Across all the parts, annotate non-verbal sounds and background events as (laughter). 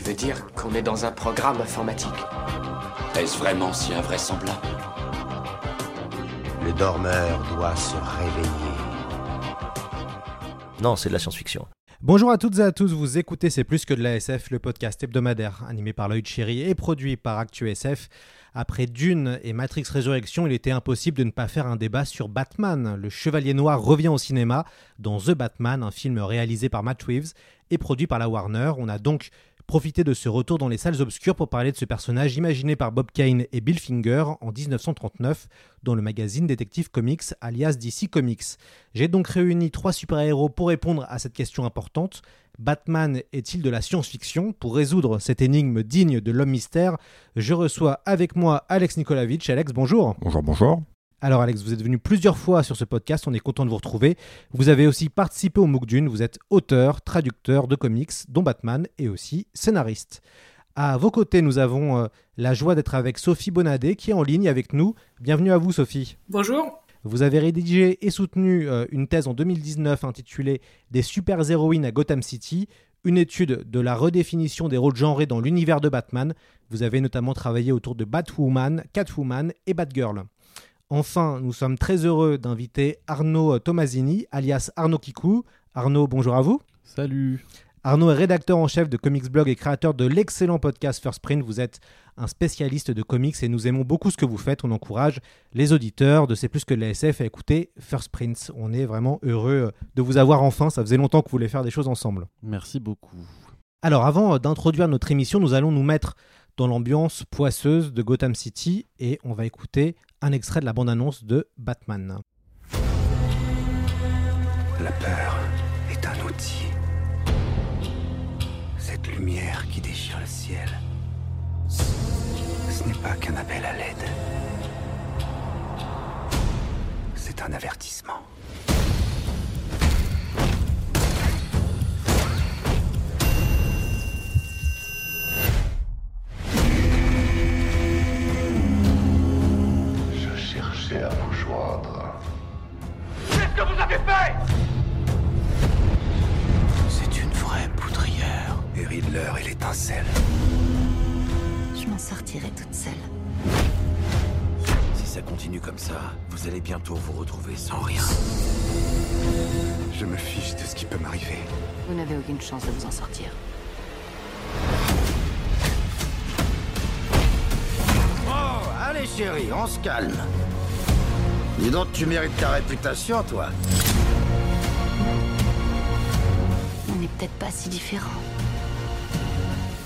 Tu veux dire qu'on est dans un programme informatique Est-ce vraiment si invraisemblable Le dormeur doit se réveiller. Non, c'est de la science-fiction. Bonjour à toutes et à tous, vous écoutez C'est plus que de la SF, le podcast hebdomadaire animé par Lloyd Cherry et produit par ActuSF. Après Dune et Matrix Résurrection, il était impossible de ne pas faire un débat sur Batman. Le Chevalier Noir revient au cinéma dans The Batman, un film réalisé par Matt Reeves et produit par la Warner. On a donc profité de ce retour dans les salles obscures pour parler de ce personnage imaginé par Bob Kane et Bill Finger en 1939 dans le magazine Detective Comics alias DC Comics. J'ai donc réuni trois super-héros pour répondre à cette question importante. Batman est-il de la science-fiction? Pour résoudre cette énigme digne de l'homme mystère, je reçois avec moi Alex Nikolavitch. Alex, bonjour. Bonjour, bonjour. Alors Alex, vous êtes venu plusieurs fois sur ce podcast, on est content de vous retrouver. Vous avez aussi participé au MOOC Dune, vous êtes auteur, traducteur de comics, dont Batman, et aussi scénariste. À vos côtés, nous avons euh, la joie d'être avec Sophie Bonadé qui est en ligne avec nous. Bienvenue à vous Sophie. Bonjour. Vous avez rédigé et soutenu euh, une thèse en 2019 intitulée Des super-héroïnes à Gotham City, une étude de la redéfinition des rôles genrés dans l'univers de Batman. Vous avez notamment travaillé autour de Batwoman, Catwoman et Batgirl. Enfin, nous sommes très heureux d'inviter Arnaud Tomasini, alias Arnaud Kikou. Arnaud, bonjour à vous. Salut. Arnaud est rédacteur en chef de Comics Blog et créateur de l'excellent podcast First Print. Vous êtes un spécialiste de comics et nous aimons beaucoup ce que vous faites. On encourage les auditeurs de C'est plus que de l'ASF à écouter First Print. On est vraiment heureux de vous avoir enfin. Ça faisait longtemps que vous voulez faire des choses ensemble. Merci beaucoup. Alors, avant d'introduire notre émission, nous allons nous mettre dans l'ambiance poisseuse de Gotham City et on va écouter un extrait de la bande-annonce de Batman. La peur est un outil. Cette lumière qui déchire le ciel, ce n'est pas qu'un appel à l'aide. C'est un avertissement. À vous joindre. C'est une vraie poudrière. Et Riddler et l'étincelle. Je m'en sortirai toute seule. Si ça continue comme ça, vous allez bientôt vous retrouver sans rien. Je me fiche de ce qui peut m'arriver. Vous n'avez aucune chance de vous en sortir. Oh, allez chérie, on se calme. Dis donc, tu mérites ta réputation, toi. On n'est peut-être pas si différents.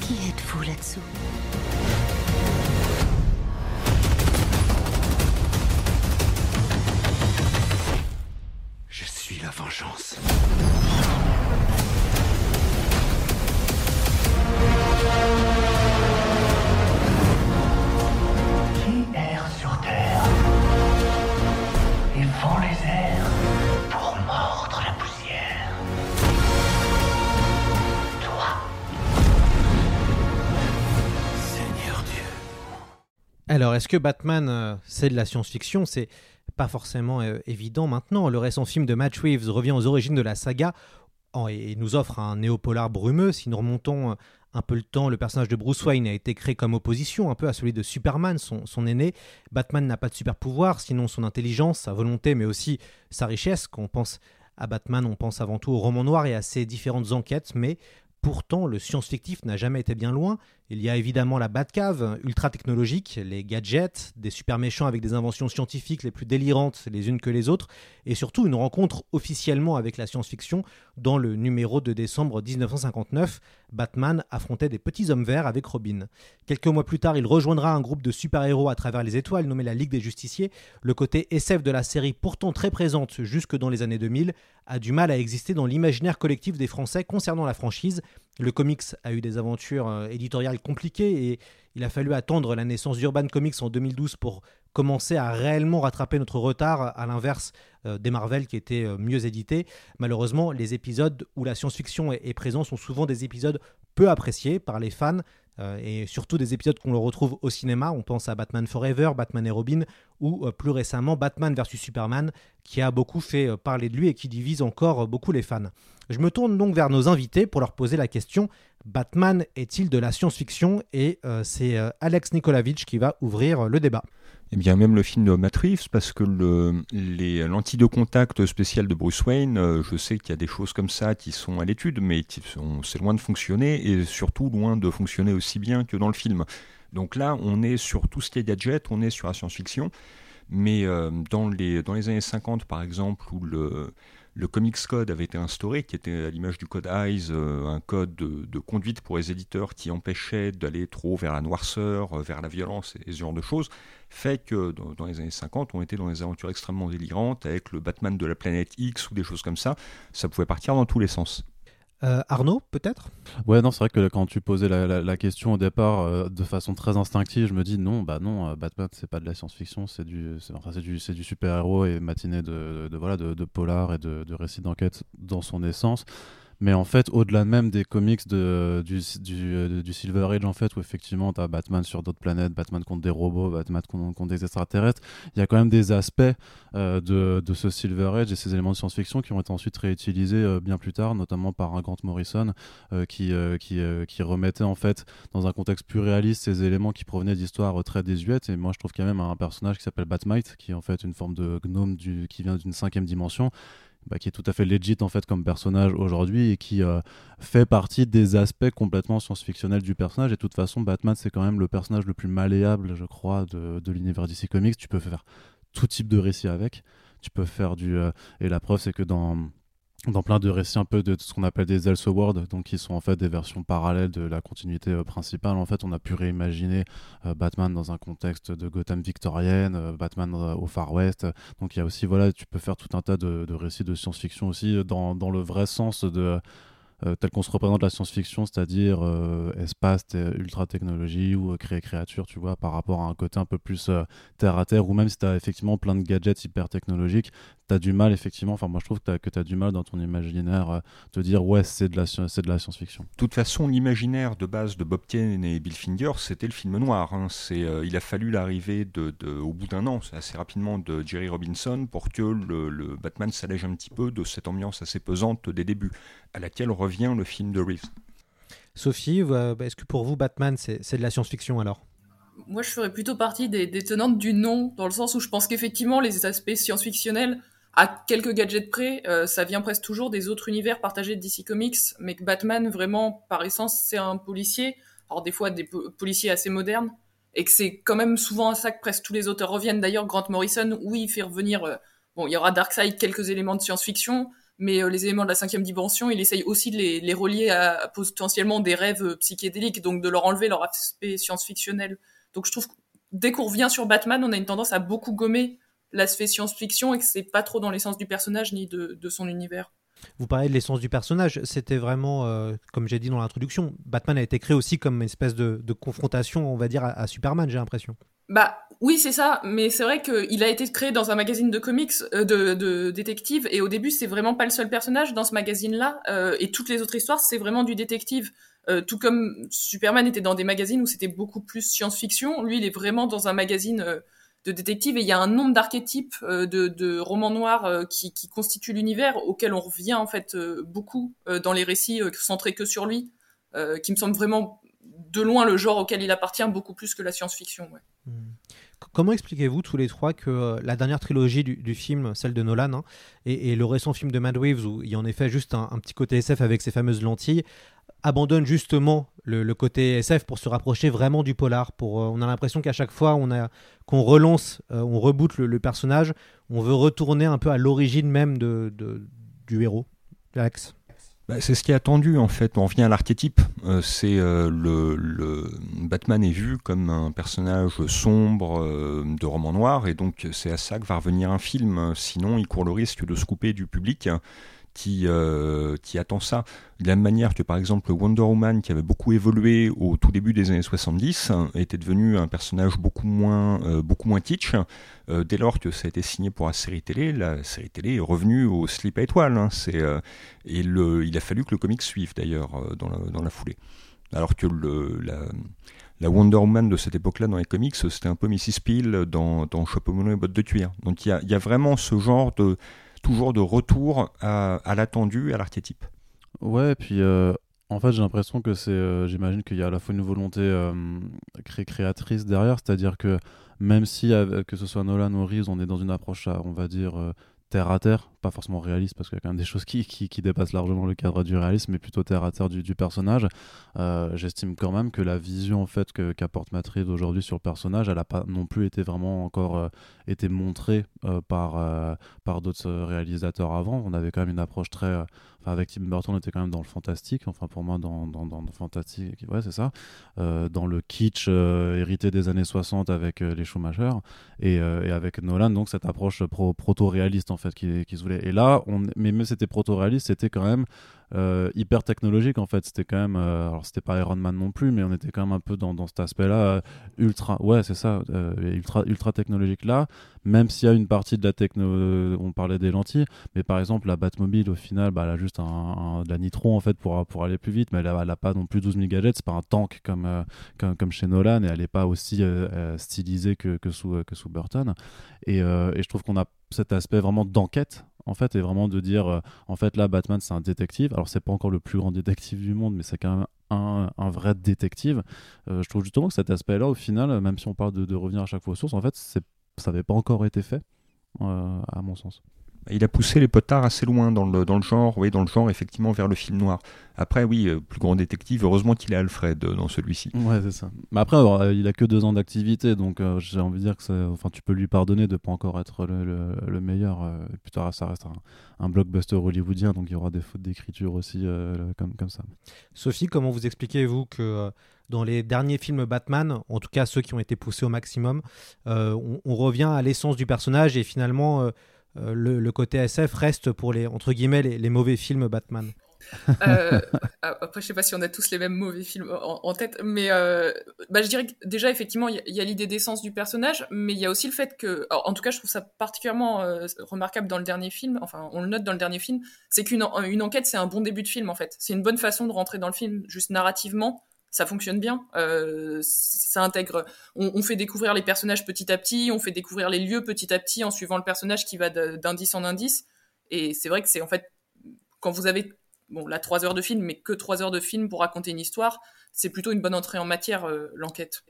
Qui êtes-vous là-dessous? Je suis la vengeance. Pour mordre la poussière Toi. Seigneur Dieu. Alors, est-ce que Batman, euh, c'est de la science-fiction? C'est pas forcément euh, évident maintenant. Le récent film de Matt Reeves revient aux origines de la saga et nous offre un néopolar brumeux. Si nous remontons un peu le temps, le personnage de Bruce Wayne a été créé comme opposition un peu à celui de Superman, son, son aîné. Batman n'a pas de super pouvoir, sinon son intelligence, sa volonté, mais aussi sa richesse. Quand on pense à Batman, on pense avant tout au roman noir et à ses différentes enquêtes, mais Pourtant, le science-fictif n'a jamais été bien loin. Il y a évidemment la Batcave, ultra technologique, les gadgets, des super méchants avec des inventions scientifiques les plus délirantes les unes que les autres, et surtout une rencontre officiellement avec la science-fiction dans le numéro de décembre 1959. Batman affrontait des petits hommes verts avec Robin. Quelques mois plus tard, il rejoindra un groupe de super-héros à travers les étoiles nommé la Ligue des Justiciers. Le côté SF de la série, pourtant très présente jusque dans les années 2000, a du mal à exister dans l'imaginaire collectif des Français concernant la franchise. Le comics a eu des aventures euh, éditoriales compliquées et il a fallu attendre la naissance d'Urban Comics en 2012 pour commencer à réellement rattraper notre retard, à l'inverse euh, des Marvel qui étaient euh, mieux édités. Malheureusement, les épisodes où la science-fiction est, présente sont souvent des épisodes peu appréciés par les fans. euh, et surtout des épisodes qu'on le retrouve au cinéma, on pense à Batman Forever, Batman et Robin, ou plus récemment Batman vs Superman, qui a beaucoup fait parler de lui et qui divise encore beaucoup les fans. Je me tourne donc vers nos invités pour leur poser la question Batman est-il de la science-fiction? Et c'est Alex Nikolavitch qui va ouvrir le débat. Eh bien, même le film de Matt parce que le, les lentilles de contact spéciales de Bruce Wayne, euh, je sais qu'il y a des choses comme ça qui sont à l'étude, mais c'est loin de fonctionner, et surtout loin de fonctionner aussi bien que dans le film. Donc là, on est sur tout ce qui est gadget, on est sur la science-fiction, mais euh, dans, les, dans les années 50, par exemple, où le, le Comics Code avait été instauré, qui était à l'image du code EYES, euh, un code de, conduite pour les éditeurs qui empêchait d'aller trop vers la noirceur, euh, vers la violence et ce genre de choses, fait que dans, dans les années 50, on était dans des aventures extrêmement délirantes avec le Batman de la planète X ou des choses comme ça. Ça pouvait partir dans tous les sens. Euh, Arnaud, peut-être? Ouais, non, c'est vrai que quand tu posais la, question au départ euh, de façon très instinctive, je me dis non, bah non, euh, Batman c'est pas de la science-fiction, c'est du, c'est, du, super-héros et matinée de, de, voilà, de, de polar et de, de récits d'enquête dans son essence. Mais en fait, au-delà même des comics de, du, euh, du Silver Age, en fait, où effectivement, tu as Batman sur d'autres planètes, Batman contre des robots, Batman contre, des extraterrestres, il y a quand même des aspects euh, de, de ce Silver Age et ces éléments de science-fiction qui ont été ensuite réutilisés euh, bien plus tard, notamment par un Grant Morrison, qui, qui, qui remettait en fait dans un contexte plus réaliste ces éléments qui provenaient d'histoires très désuètes. Et moi, je trouve a même un personnage qui s'appelle Batmite, qui est en fait une forme de gnome qui vient d'une cinquième dimension bah, qui est tout à fait legit en fait comme personnage aujourd'hui et qui euh, fait partie des aspects complètement science-fictionnels du personnage. Et de toute façon, Batman, c'est quand même le personnage le plus malléable, je crois, de, de l'univers DC Comics. Tu peux faire tout type de récit avec. Tu peux faire du. euh, et la preuve, c'est que dans dans plein de récits un peu de ce qu'on appelle des Elseworlds, donc qui sont en fait des versions parallèles de la continuité euh, principale. En fait, on a pu réimaginer euh, Batman dans un contexte de Gotham victorienne, euh, Batman au Far West. Donc il y a aussi, voilà, tu peux faire tout un tas de, récits de science-fiction aussi dans, dans le vrai sens de euh, tel qu'on se représente la science-fiction, c'est-à-dire euh, espace, ultra-technologie ou euh, créer créature, tu vois, par rapport à un côté un peu plus euh, terre à terre, ou même si tu as effectivement plein de gadgets hyper technologiques, tu as du mal, effectivement, enfin, moi je trouve que tu as, du mal dans ton imaginaire te dire, ouais, c'est de la, de science-fiction. De toute façon, l'imaginaire de base de Bob Kane et Bill Finger, c'était le film noir. hein. Il a fallu l'arrivée de, de- au bout d'un an, assez rapidement, de Jerry Robinson pour que le, le Batman s'allège un petit peu de cette ambiance assez pesante des débuts, à laquelle revient le film de Reeves. Sophie, euh, est-ce que pour vous, Batman, c'est c'est de la science-fiction alors? Moi, je ferais plutôt partie des, des tenantes du non, dans le sens où je pense qu'effectivement, les aspects science-fictionnels, à quelques gadgets près, euh, ça vient presque toujours des autres univers partagés de DC Comics, mais que Batman, vraiment, par essence, c'est un policier. Alors, des fois, des po- policiers assez modernes, et que c'est quand même souvent à ça que presque tous les auteurs reviennent. D'ailleurs, Grant Morrison, oui, il fait revenir. euh, bon, il y aura Darkseid, quelques éléments de science-fiction, mais euh, les éléments de la cinquième dimension, il essaye aussi de les, les relier à, à potentiellement des rêves euh, psychédéliques, donc de leur enlever leur aspect science-fictionnel. Donc je trouve que dès qu'on revient sur Batman, on a une tendance à beaucoup gommer l'aspect science-fiction et que c'est pas trop dans l'essence du personnage ni de, de son univers. Vous parlez de l'essence du personnage, c'était vraiment, euh, comme j'ai dit dans l'introduction, Batman a été créé aussi comme une espèce de, confrontation, on va dire, à, Superman, j'ai l'impression. Bah oui, c'est ça, mais c'est vrai qu'il a été créé dans un magazine de comics, euh, de, de détective, et au début, c'est vraiment pas le seul personnage dans ce magazine-là, euh, et toutes les autres histoires, c'est vraiment du détective. Tout comme Superman était dans des magazines où c'était beaucoup plus science-fiction, lui, il est vraiment dans un magazine de détective, et il y a un nombre d'archétypes euh, de, romans noirs euh, qui, qui constituent l'univers, auquel on revient en fait euh, beaucoup dans les récits centrés que sur lui, qui me semble vraiment de loin le genre auquel il appartient beaucoup plus que la science-fiction. C- Comment expliquez-vous tous les trois que la dernière trilogie du, film, celle de Nolan, hein, et, le récent film de Mad Reeves, où il y a en effet juste un petit côté SF avec ses fameuses lentilles, abandonne justement le, côté SF pour se rapprocher vraiment du polar. Pour, euh, on a l'impression qu'à chaque fois qu'on relance, euh, on reboot le, personnage, on veut retourner un peu à l'origine même du héros. Alex bah, c'est ce qui est attendu en fait. On revient à l'archétype. Euh, c'est le, Batman est vu comme un personnage sombre de roman noir et donc c'est à ça que va revenir un film. Sinon, il court le risque de se couper du public qui, euh, qui attend ça. De la même manière que par exemple Wonder Woman, qui avait beaucoup évolué au tout début des années 70, était devenu un personnage beaucoup moins, euh, beaucoup moins. Euh, dès lors que ça a été signé pour la série télé, la série télé est revenue au slip à étoiles. Hein. c'est, et le, il a fallu que le comic suive d'ailleurs dans dans, la, foulée. Alors que le, la, Wonder Woman de cette époque-là dans les comics, c'était un peu Mrs. Peel dans, dans Chapeau et bottes de cuir. Donc il y y a, vraiment ce genre de toujours de retour à, l'attendu, à l'archétype. Ouais, puis euh, en fait, j'ai l'impression que c'est. Euh, j'imagine qu'il y a à la fois une volonté euh, créatrice derrière, c'est-à-dire que même si, que ce soit Nolan ou Reeves, on est dans une approche, on va dire, terre à terre, pas forcément réaliste parce qu'il y a quand même des (laughs) choses qui, qui, dépassent largement le cadre du réalisme, mais plutôt terre à terre du, du personnage. Euh, j'estime quand même que la vision en fait qu'apporte Matrix aujourd'hui sur le personnage, elle n'a pas non plus été vraiment encore euh, été montrée euh, par, par d'autres réalisateurs avant. On avait quand même une approche très. Avec Tim Burton, on était quand même dans le fantastique, enfin pour moi dans, dans, dans le fantastique, ouais c'est ça, dans le kitsch hérité des années 60 avec les Schumacher et, et, avec Nolan, donc cette approche proto-réaliste en fait qui, qui voulait et là, on, mais même c'était proto-réaliste, c'était quand même euh, hyper technologique en fait. C'était quand même, euh, alors c'était pas Iron Man non plus, mais on était quand même un peu dans, dans cet aspect-là euh, ultra, ouais c'est ça, ultra ultra technologique là. Même s'il y a une partie de la techno, on parlait des lentilles, mais par exemple la Batmobile au final, bah, elle a juste un, de la nitro en fait pour pour aller plus vite, mais elle a, pas non plus 12 000 gadgets. C'est pas un tank comme, comme, chez Nolan et elle est pas aussi stylisée que, que sous que sous Burton. Et, et je trouve qu'on a cet aspect vraiment d'enquête en fait, et vraiment de dire, en fait, là, Batman, c'est un détective. Alors, c'est pas encore le plus grand détective du monde, mais c'est quand même un, vrai détective. Euh, je trouve justement que cet aspect-là, au final, même si on parle de, revenir à chaque fois aux sources, en fait, ça n'avait pas encore été fait, euh, à mon sens il a poussé les potards assez loin dans le, dans le genre, oui, dans le genre effectivement vers le film noir. Après, oui, euh, plus grand détective, heureusement qu'il est Alfred euh, dans celui-ci. Ouais, c'est ça. Mais après, euh, il a que deux ans d'activité, donc j'ai envie de dire que enfin, tu peux lui pardonner de pas encore être le, le, meilleur. plus tard, ça reste un, blockbuster hollywoodien, donc il y aura des fautes d'écriture aussi comme, comme ça. Sophie, comment vous expliquez-vous que dans les derniers films Batman, en tout cas ceux qui ont été poussés au maximum, on, on, revient à l'essence du personnage et finalement euh, le, côté SF reste pour les entre guillemets les, mauvais films Batman. euh, (laughs) après, je sais pas si on a tous les mêmes mauvais films en, tête, mais euh, bah, je dirais que déjà, effectivement, il y a, l'idée d'essence du personnage, mais il y a aussi le fait que, en tout cas, je trouve ça particulièrement remarquable dans le dernier film, enfin, on le note dans le dernier film, c'est qu'une une enquête, c'est un bon début de film, en fait. C'est une bonne façon de rentrer dans le film, juste narrativement, ça fonctionne bien. Euh, ça intègre. On, fait découvrir les personnages petit à petit, on fait découvrir les lieux petit à petit en suivant le personnage qui va d'indice en indice. Et c'est vrai que c'est en fait quand vous avez bon là trois heures de film, mais que trois heures de film pour raconter une histoire, c'est plutôt une bonne entrée en matière euh, l'enquête.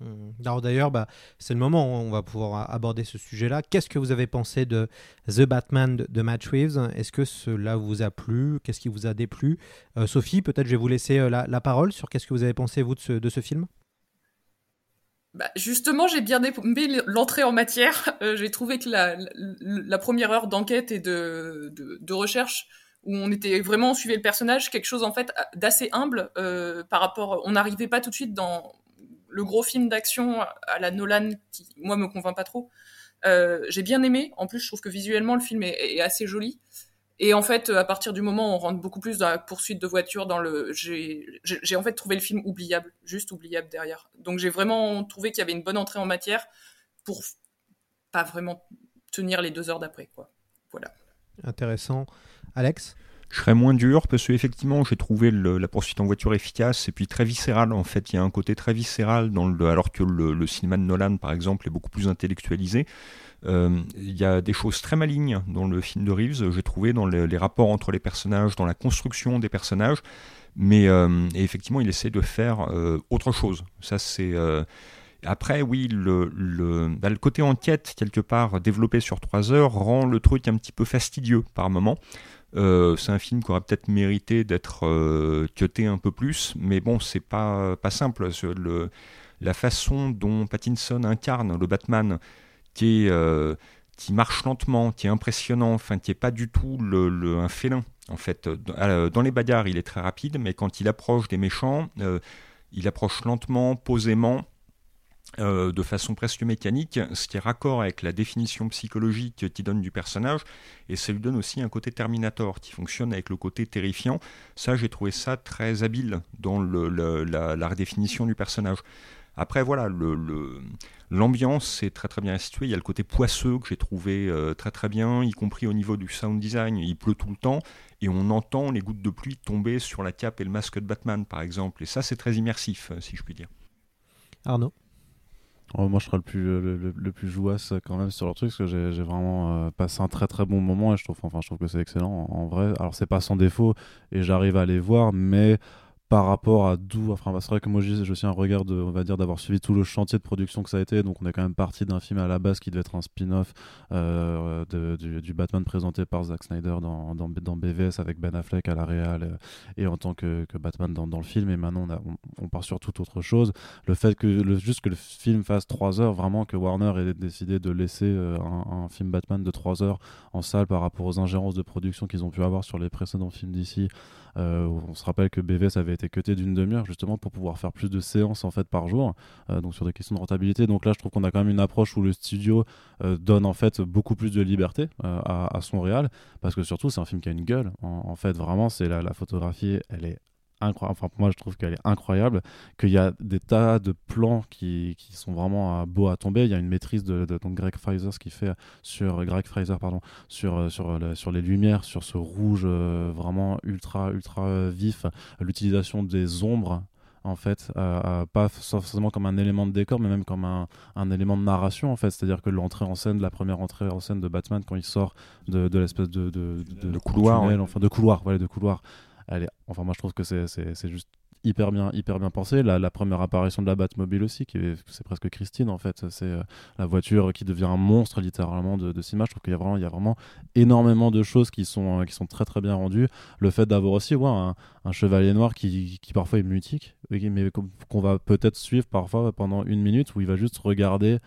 Hmm. D'ailleurs, bah, c'est le moment où on va pouvoir aborder ce sujet-là. Qu'est-ce que vous avez pensé de The Batman de, Matt Reeves? Est-ce que cela vous a plu? Qu'est-ce qui vous a déplu? Euh, Sophie, peut-être je vais vous laisser euh, la, parole sur qu'est-ce que vous avez pensé, vous, de ce, film? Bah, justement, j'ai bien aimé l'entrée en matière. Euh, j'ai trouvé que la, première heure d'enquête et de, de, recherche, où on était vraiment, on suivait le personnage, quelque chose en fait d'assez humble par rapport. On n'arrivait pas tout de suite dans le gros film d'action à la Nolan qui, moi, me convainc pas trop. Euh, j'ai bien aimé. En plus, je trouve que visuellement, le film est, assez joli. Et en fait, à partir du moment où on rentre beaucoup plus dans la poursuite de voiture, dans le, j'ai, en fait trouvé le film oubliable, juste oubliable derrière. Donc j'ai vraiment trouvé qu'il y avait une bonne entrée en matière pour pas vraiment tenir les deux heures d'après, quoi. Voilà. Intéressant. Alex? Je serais moins dur parce que effectivement j'ai trouvé la poursuite en voiture efficace et puis très viscérale en fait. Il y a un côté très viscéral dans le, alors que le, cinéma de Nolan par exemple est beaucoup plus intellectualisé. Euh, il y a des choses très malignes dans le film de Reeves j'ai trouvé dans les, rapports entre les personnages dans la construction des personnages. Mais euh, effectivement il essaie de faire euh, autre chose. Ça c'est après, oui, le, bah, le, côté enquête, quelque part, développé sur trois heures, rend le truc un petit peu fastidieux par moment. Euh, c'est un film qui aurait peut-être mérité d'être euh, un peu plus, mais bon, c'est pas, pas simple. Le, la façon dont Pattinson incarne le Batman, qui euh, qui marche lentement, qui est impressionnant, enfin qui est pas du tout le, un félin. En fait, dans les bagarres, il est très rapide, mais quand il approche des méchants, il approche lentement, posément. Euh, de façon presque mécanique, ce qui est raccord avec la définition psychologique qu'il donne du personnage, et ça lui donne aussi un côté Terminator qui fonctionne avec le côté terrifiant. Ça, j'ai trouvé ça très habile dans la, redéfinition du personnage. Après, voilà, l'ambiance est très très bien située. Il y a le côté poisseux que j'ai trouvé euh, très très bien, y compris au niveau du sound design. Il pleut tout le temps et on entend les gouttes de pluie tomber sur la cape et le masque de Batman, par exemple. Et ça, c'est très immersif, si je puis dire. Arnaud? Oh, moi, je serais le plus, le, plus jouasse quand même sur leur truc parce que j'ai vraiment euh, passé un très très bon moment et je trouve, enfin, je trouve que c'est excellent en, en vrai. Alors, c'est pas sans défaut et j'arrive à les voir, mais par rapport à d'où enfin bah, c'est vrai que moi j'ai aussi un regard de on va dire d'avoir suivi tout le chantier de production que ça a été. Donc on est quand même parti d'un film à la base qui devait être un spin-off euh, du, Batman présenté par Zack Snyder dans, dans, BVS avec Ben Affleck à la réal euh, et en tant que, Batman dans, le film. Et maintenant on, on, part sur toute autre chose. Le fait que le, juste que le film fasse 3 heures vraiment que Warner ait décidé de laisser euh, un, un, film Batman de 3 heures en salle par rapport aux ingérences de production qu'ils ont pu avoir sur les précédents films d'ici euh, on se rappelle que BVS avait été cuté d'une demi-heure justement pour pouvoir faire plus de séances en fait par jour, euh, donc sur des questions de rentabilité. Donc là, je trouve qu'on a quand même une approche où le studio euh, donne en fait beaucoup plus de liberté à, son réal, parce que surtout c'est un film qui a une gueule. En, fait, vraiment, c'est la, la photographie, elle est incroyable. Enfin, pour moi, je trouve qu'elle est incroyable. Qu'il y a des tas de plans qui, qui sont vraiment beaux à tomber. Il y a une maîtrise de, donc Greg Fraser, ce qui fait sur Greg Fraser, pardon, sur euh, sur euh, sur les lumières, sur ce rouge euh, vraiment ultra ultra vif, l'utilisation des ombres en fait, pas forcément comme un élément de décor, mais même comme un, un élément de narration, en fait. C'est-à-dire que l'entrée en scène, la première entrée en scène de Batman, quand il sort de, de l'espèce de, de, de, couloir, enfin de couloir, voilà, de couloir, enfin moi je trouve que c'est juste hyper bien hyper bien pensé. La, première apparition de la Batmobile aussi qui c'est presque Christine en fait. C'est euh, la voiture qui devient un monstre littéralement de, de cinéma. Je trouve qu'il y a vraiment il y a vraiment énormément de choses qui sont euh, qui sont très très bien rendues. Le fait d'avoir aussi ouais, un, un, chevalier noir qui, qui parfois est mutique mais qu'on va peut-être suivre parfois pendant une minute où il va juste regarder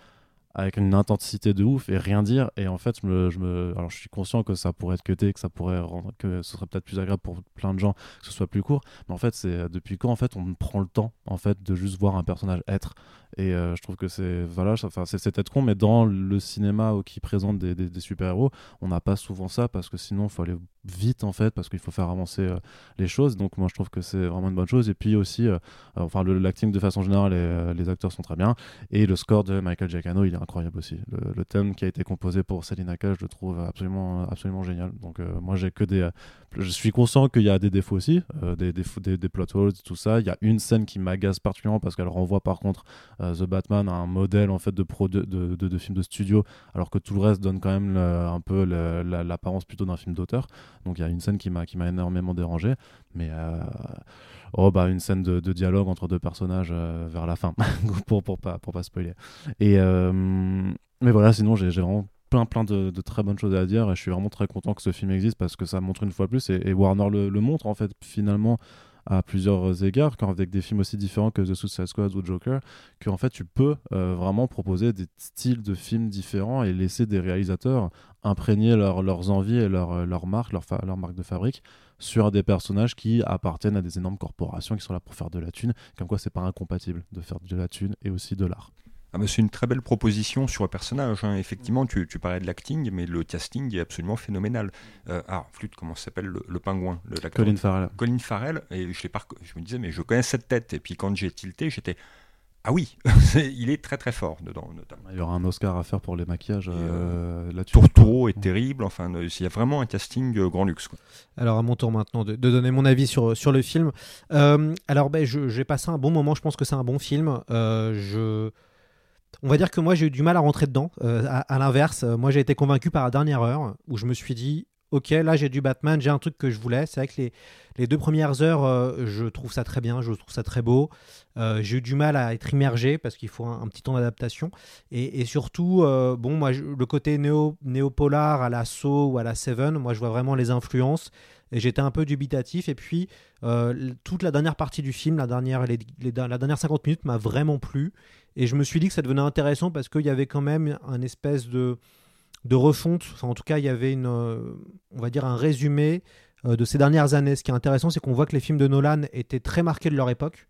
avec une intensité de ouf et rien dire. Et en fait je me, alors je suis conscient que ça pourrait être cuté que ça pourrait rendre que ce serait peut-être plus agréable pour plein de gens que ce soit plus court. Mais en fait c'est depuis quand en fait on prend le temps en fait de juste voir un personnage être et euh, je trouve que c'est voilà c'est peut-être con mais dans le cinéma qui présente des, des, super héros on n'a pas souvent ça parce que sinon il faut aller vite en fait parce qu'il faut faire avancer euh, les choses. Donc moi je trouve que c'est vraiment une bonne chose. Et puis aussi euh, enfin l'acting de façon générale les acteurs sont très bien. Et le score de Michael Giacchino il est incroyable aussi. Le, thème qui a été composé pour Selina Kyle je le trouve absolument absolument génial. Donc moi j'ai que des je suis conscient qu'il y a des défauts aussi des, des, des plot holes tout ça. Il y a une scène qui m'agace particulièrement parce qu'elle renvoie par contre euh, The Batman un modèle en fait de, pro de, de, de, film de studio, alors que tout le reste donne quand même un peu l'apparence plutôt d'un film d'auteur. Donc il y a une scène qui m'a qui m'a énormément dérangé, mais euh, oh bah une scène de, dialogue entre deux personnages euh, vers la fin. (laughs) Pour pour pas pour pas spoiler. Et mais voilà, sinon j'ai vraiment plein plein de, très bonnes choses à dire. Et je suis vraiment très content que ce film existe parce que ça montre une fois plus. Et, Warner le, le, montre en fait finalement à plusieurs égards, quand avec des films aussi différents que The Suicide Squad ou Joker, qu'en fait tu peux euh, vraiment proposer des styles de films différents et laisser des réalisateurs imprégner leurs envies et leur, leur, leur marque de fabrique sur des personnages qui appartiennent à des énormes corporations qui sont là pour faire de la thune, comme quoi c'est pas incompatible de faire de la thune et aussi de l'art. Ah c'est une très belle proposition sur le personnage. Hein. Effectivement, tu, tu, parlais de l'acting, mais le casting est absolument phénoménal. Euh, ah, flûte, comment s'appelle le, pingouin le, Colin Farrell. Colin Farrell, et je, je me disais, mais je connais cette tête. Et puis quand j'ai tilté, j'étais. Ah oui, (laughs) il est très très fort dedans, notamment. Il y aura un Oscar à faire pour les maquillages euh, euh là-dessus. est terrible, enfin, euh, il y a vraiment un casting euh, grand luxe. Quoi. Alors à mon tour maintenant de, donner mon avis sur, sur le film. alors ben, j'ai passé un bon moment, je pense que c'est un bon film. je on va dire que moi j'ai eu du mal à rentrer dedans. Euh, à, l'inverse, euh, moi j'ai été convaincu par la dernière heure où je me suis dit ok là j'ai du Batman, j'ai un truc que je voulais. C'est vrai que les, les deux premières heures euh, je trouve ça très bien, je trouve ça très beau. j'ai eu du mal à être immergé parce qu'il faut un, petit temps d'adaptation et, surtout bon moi le côté néo néo-polar à la ou à la Seven, moi je vois vraiment les influences et j'étais un peu dubitatif. Et puis, toute la dernière partie du film, la dernière, la dernière 50 minutes m'a vraiment plu. Et je me suis dit que ça devenait intéressant parce qu'il y avait quand même un espèce de de refonte. Enfin, en tout cas, il y avait une, on va dire un résumé de ces dernières années. Ce qui est intéressant, c'est qu'on voit que les films de Nolan étaient très marqués de leur époque.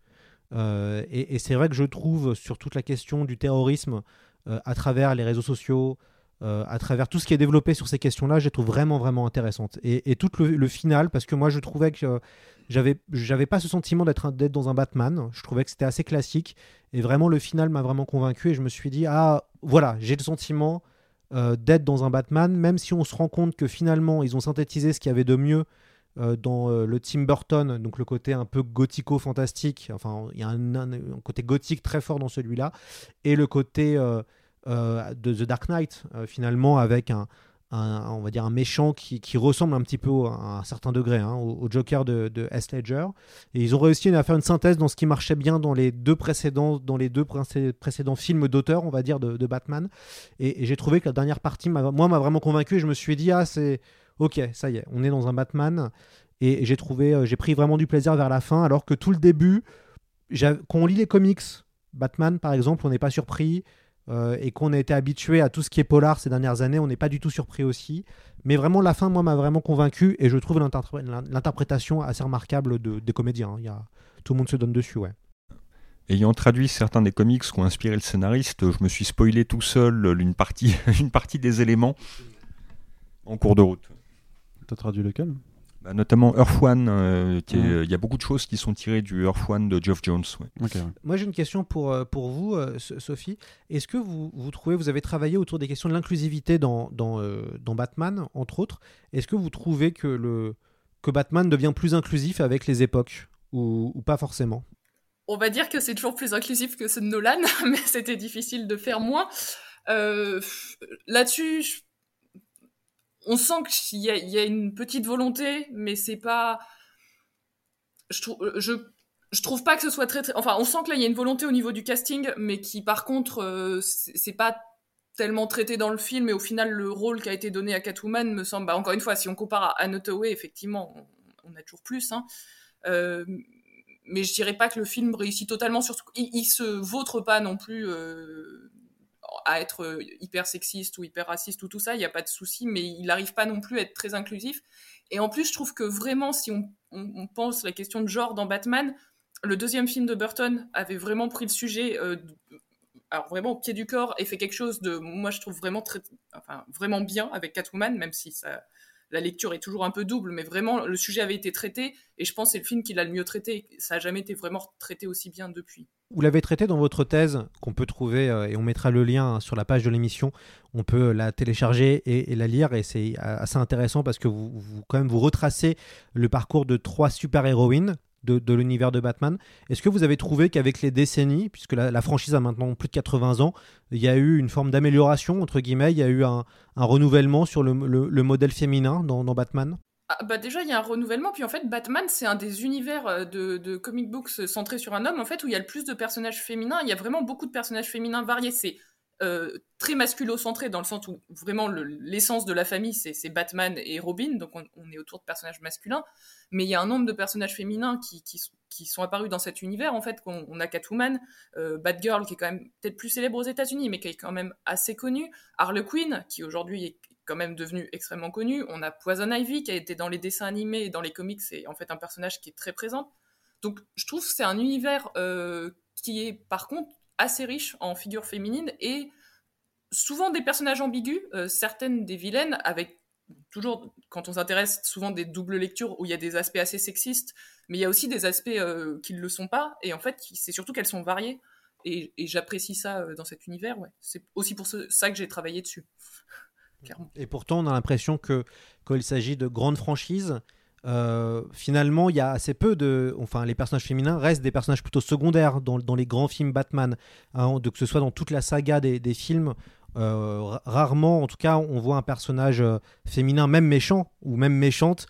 et, et c'est vrai que je trouve sur toute la question du terrorisme à travers les réseaux sociaux, euh, à travers tout ce qui est développé sur ces questions-là, je les trouve vraiment, vraiment intéressantes. Et, tout le, final, parce que moi, je trouvais que j'avais, j'avais pas ce sentiment d'être, d'être dans un Batman. Je trouvais que c'était assez classique. Et vraiment, le final m'a vraiment convaincu. Et je me suis dit, ah, voilà, j'ai le sentiment euh, d'être dans un Batman, même si on se rend compte que finalement, ils ont synthétisé ce qu'il y avait de mieux. Euh, dans le Tim Burton, donc le côté un peu gothico-fantastique, enfin il y a un, un, côté gothique très fort dans celui-là, et le côté euh, de The Dark Knight, euh, finalement, avec un, on va dire un méchant qui, ressemble un petit peu à un certain degré hein, au, Joker de, de S. Ledger. Et ils ont réussi à faire une synthèse dans ce qui marchait bien dans les deux précédents, dans les deux précédents films d'auteur, on va dire, de, Batman. Et, j'ai trouvé que la dernière partie, moi, m'a vraiment convaincu. Et je me suis dit, ah, c'est ok, ça y est, on est dans un Batman. Et, j'ai trouvé, euh, j'ai pris vraiment du plaisir vers la fin, alors que tout le début, quand on lit les comics, Batman par exemple, on n'est pas surpris. Euh, et qu'on a été habitué à tout ce qui est polar ces dernières années, on n'est pas du tout surpris aussi. Mais vraiment, la fin, moi, m'a vraiment convaincu et je trouve l'interprétation assez remarquable de, des comédiens. Hein. Il y a... Tout le monde se donne dessus, ouais. Ayant traduit certains des comics qui ont inspiré le scénariste, je me suis spoilé tout seul une partie, (laughs) une partie des éléments en cours de route. T'as traduit lequel? Bah, notamment Earth One, euh, il y a beaucoup de choses qui sont tirées du Earth One de Geoff Jones. Moi j'ai une question pour, euh, pour vous, euh, Sophie. Est-ce que vous, vous trouvez, vous avez travaillé autour des questions de l'inclusivité dans, dans, dans, Batman, entre autres? Est-ce que vous trouvez que, le, que Batman devient plus inclusif avec les époques? Ou, ou pas forcément? On va dire que c'est toujours plus inclusif que ce de Nolan, (laughs) mais c'était difficile de faire moins. Là-dessus, on sent qu'il y, y, a une petite volonté, mais c'est pas. Je trouve, je, trouve pas que ce soit très, très, Enfin, on sent que là, il y a une volonté au niveau du casting, mais qui, par contre, euh, c'est pas tellement traité dans le film. Et au final, le rôle qui a été donné à Catwoman me semble. Bah, encore une fois, si on compare à Anne effectivement, on, a toujours plus. Hein. Euh, mais je dirais pas que le film réussit totalement. Sur... Il, il se vautre pas non plus. Euh, à être euh, hyper sexiste ou hyper raciste ou tout ça, il n'y a pas de souci, mais il n'arrive pas non plus à être très inclusif. Et en plus, je trouve que vraiment, si on, pense la question de genre dans Batman, le deuxième film de Burton avait vraiment pris le sujet, euh, alors vraiment au pied du corps, et fait quelque chose de, moi je trouve vraiment très, enfin vraiment bien avec Catwoman, même si ça, la lecture est toujours un peu double, mais vraiment le sujet avait été traité, et je pense que c'est le film qui l'a le mieux traité. Ça n'a jamais été vraiment traité aussi bien depuis. Vous l'avez traité dans votre thèse qu'on peut trouver, euh, et on mettra le lien sur la page de l'émission. On peut la télécharger et, la lire, et c'est assez intéressant parce que vous, quand même vous retracez le parcours de trois super-héroïnes de, l'univers de Batman. Est-ce que vous avez trouvé qu'avec les décennies, puisque la, franchise a maintenant plus de 80 ans, il y a eu une forme d'amélioration, entre guillemets, il y a eu un, renouvellement sur le, modèle féminin dans Batman? Ah, bah déjà, il y a un renouvellement. Puis en fait, Batman, c'est un des univers euh, de, comic books centrés sur un homme, en fait, où il y a le plus de personnages féminins. Il y a vraiment beaucoup de personnages féminins variés. Euh, très masculo-centré dans le sens où vraiment l'essence de la famille, c'est Batman et Robin. Donc on, est autour de personnages masculins. Mais il y a un nombre de personnages féminins qui, qui, sont apparus dans cet univers. En fait, on, a Catwoman, euh, Batgirl, qui est quand même peut-être plus célèbre aux États-Unis, mais qui est quand même assez connue. Harley Quinn, qui aujourd'hui est quand même devenu extrêmement connu. On a Poison Ivy qui a été dans les dessins animés et dans les comics, c'est en fait un personnage qui est très présent. Donc je trouve que c'est un univers euh, qui est par contre assez riche en figures féminines et souvent des personnages ambigus, euh, certaines des vilaines avec toujours quand on s'intéresse souvent des doubles lectures où il y a des aspects assez sexistes, mais il y a aussi des aspects euh, qui ne le sont pas et en fait c'est surtout qu'elles sont variées et, j'apprécie ça dans cet univers. C'est aussi pour ça que j'ai travaillé dessus. (laughs) Et pourtant, on a l'impression que quand il s'agit de grandes franchises, euh, finalement, il y a assez peu de. Enfin, les personnages féminins restent des personnages plutôt secondaires dans, dans les grands films Batman. Hein, que ce soit dans toute la saga des, des films, euh, rarement, en tout cas, on voit un personnage euh, féminin, même méchant ou même méchante,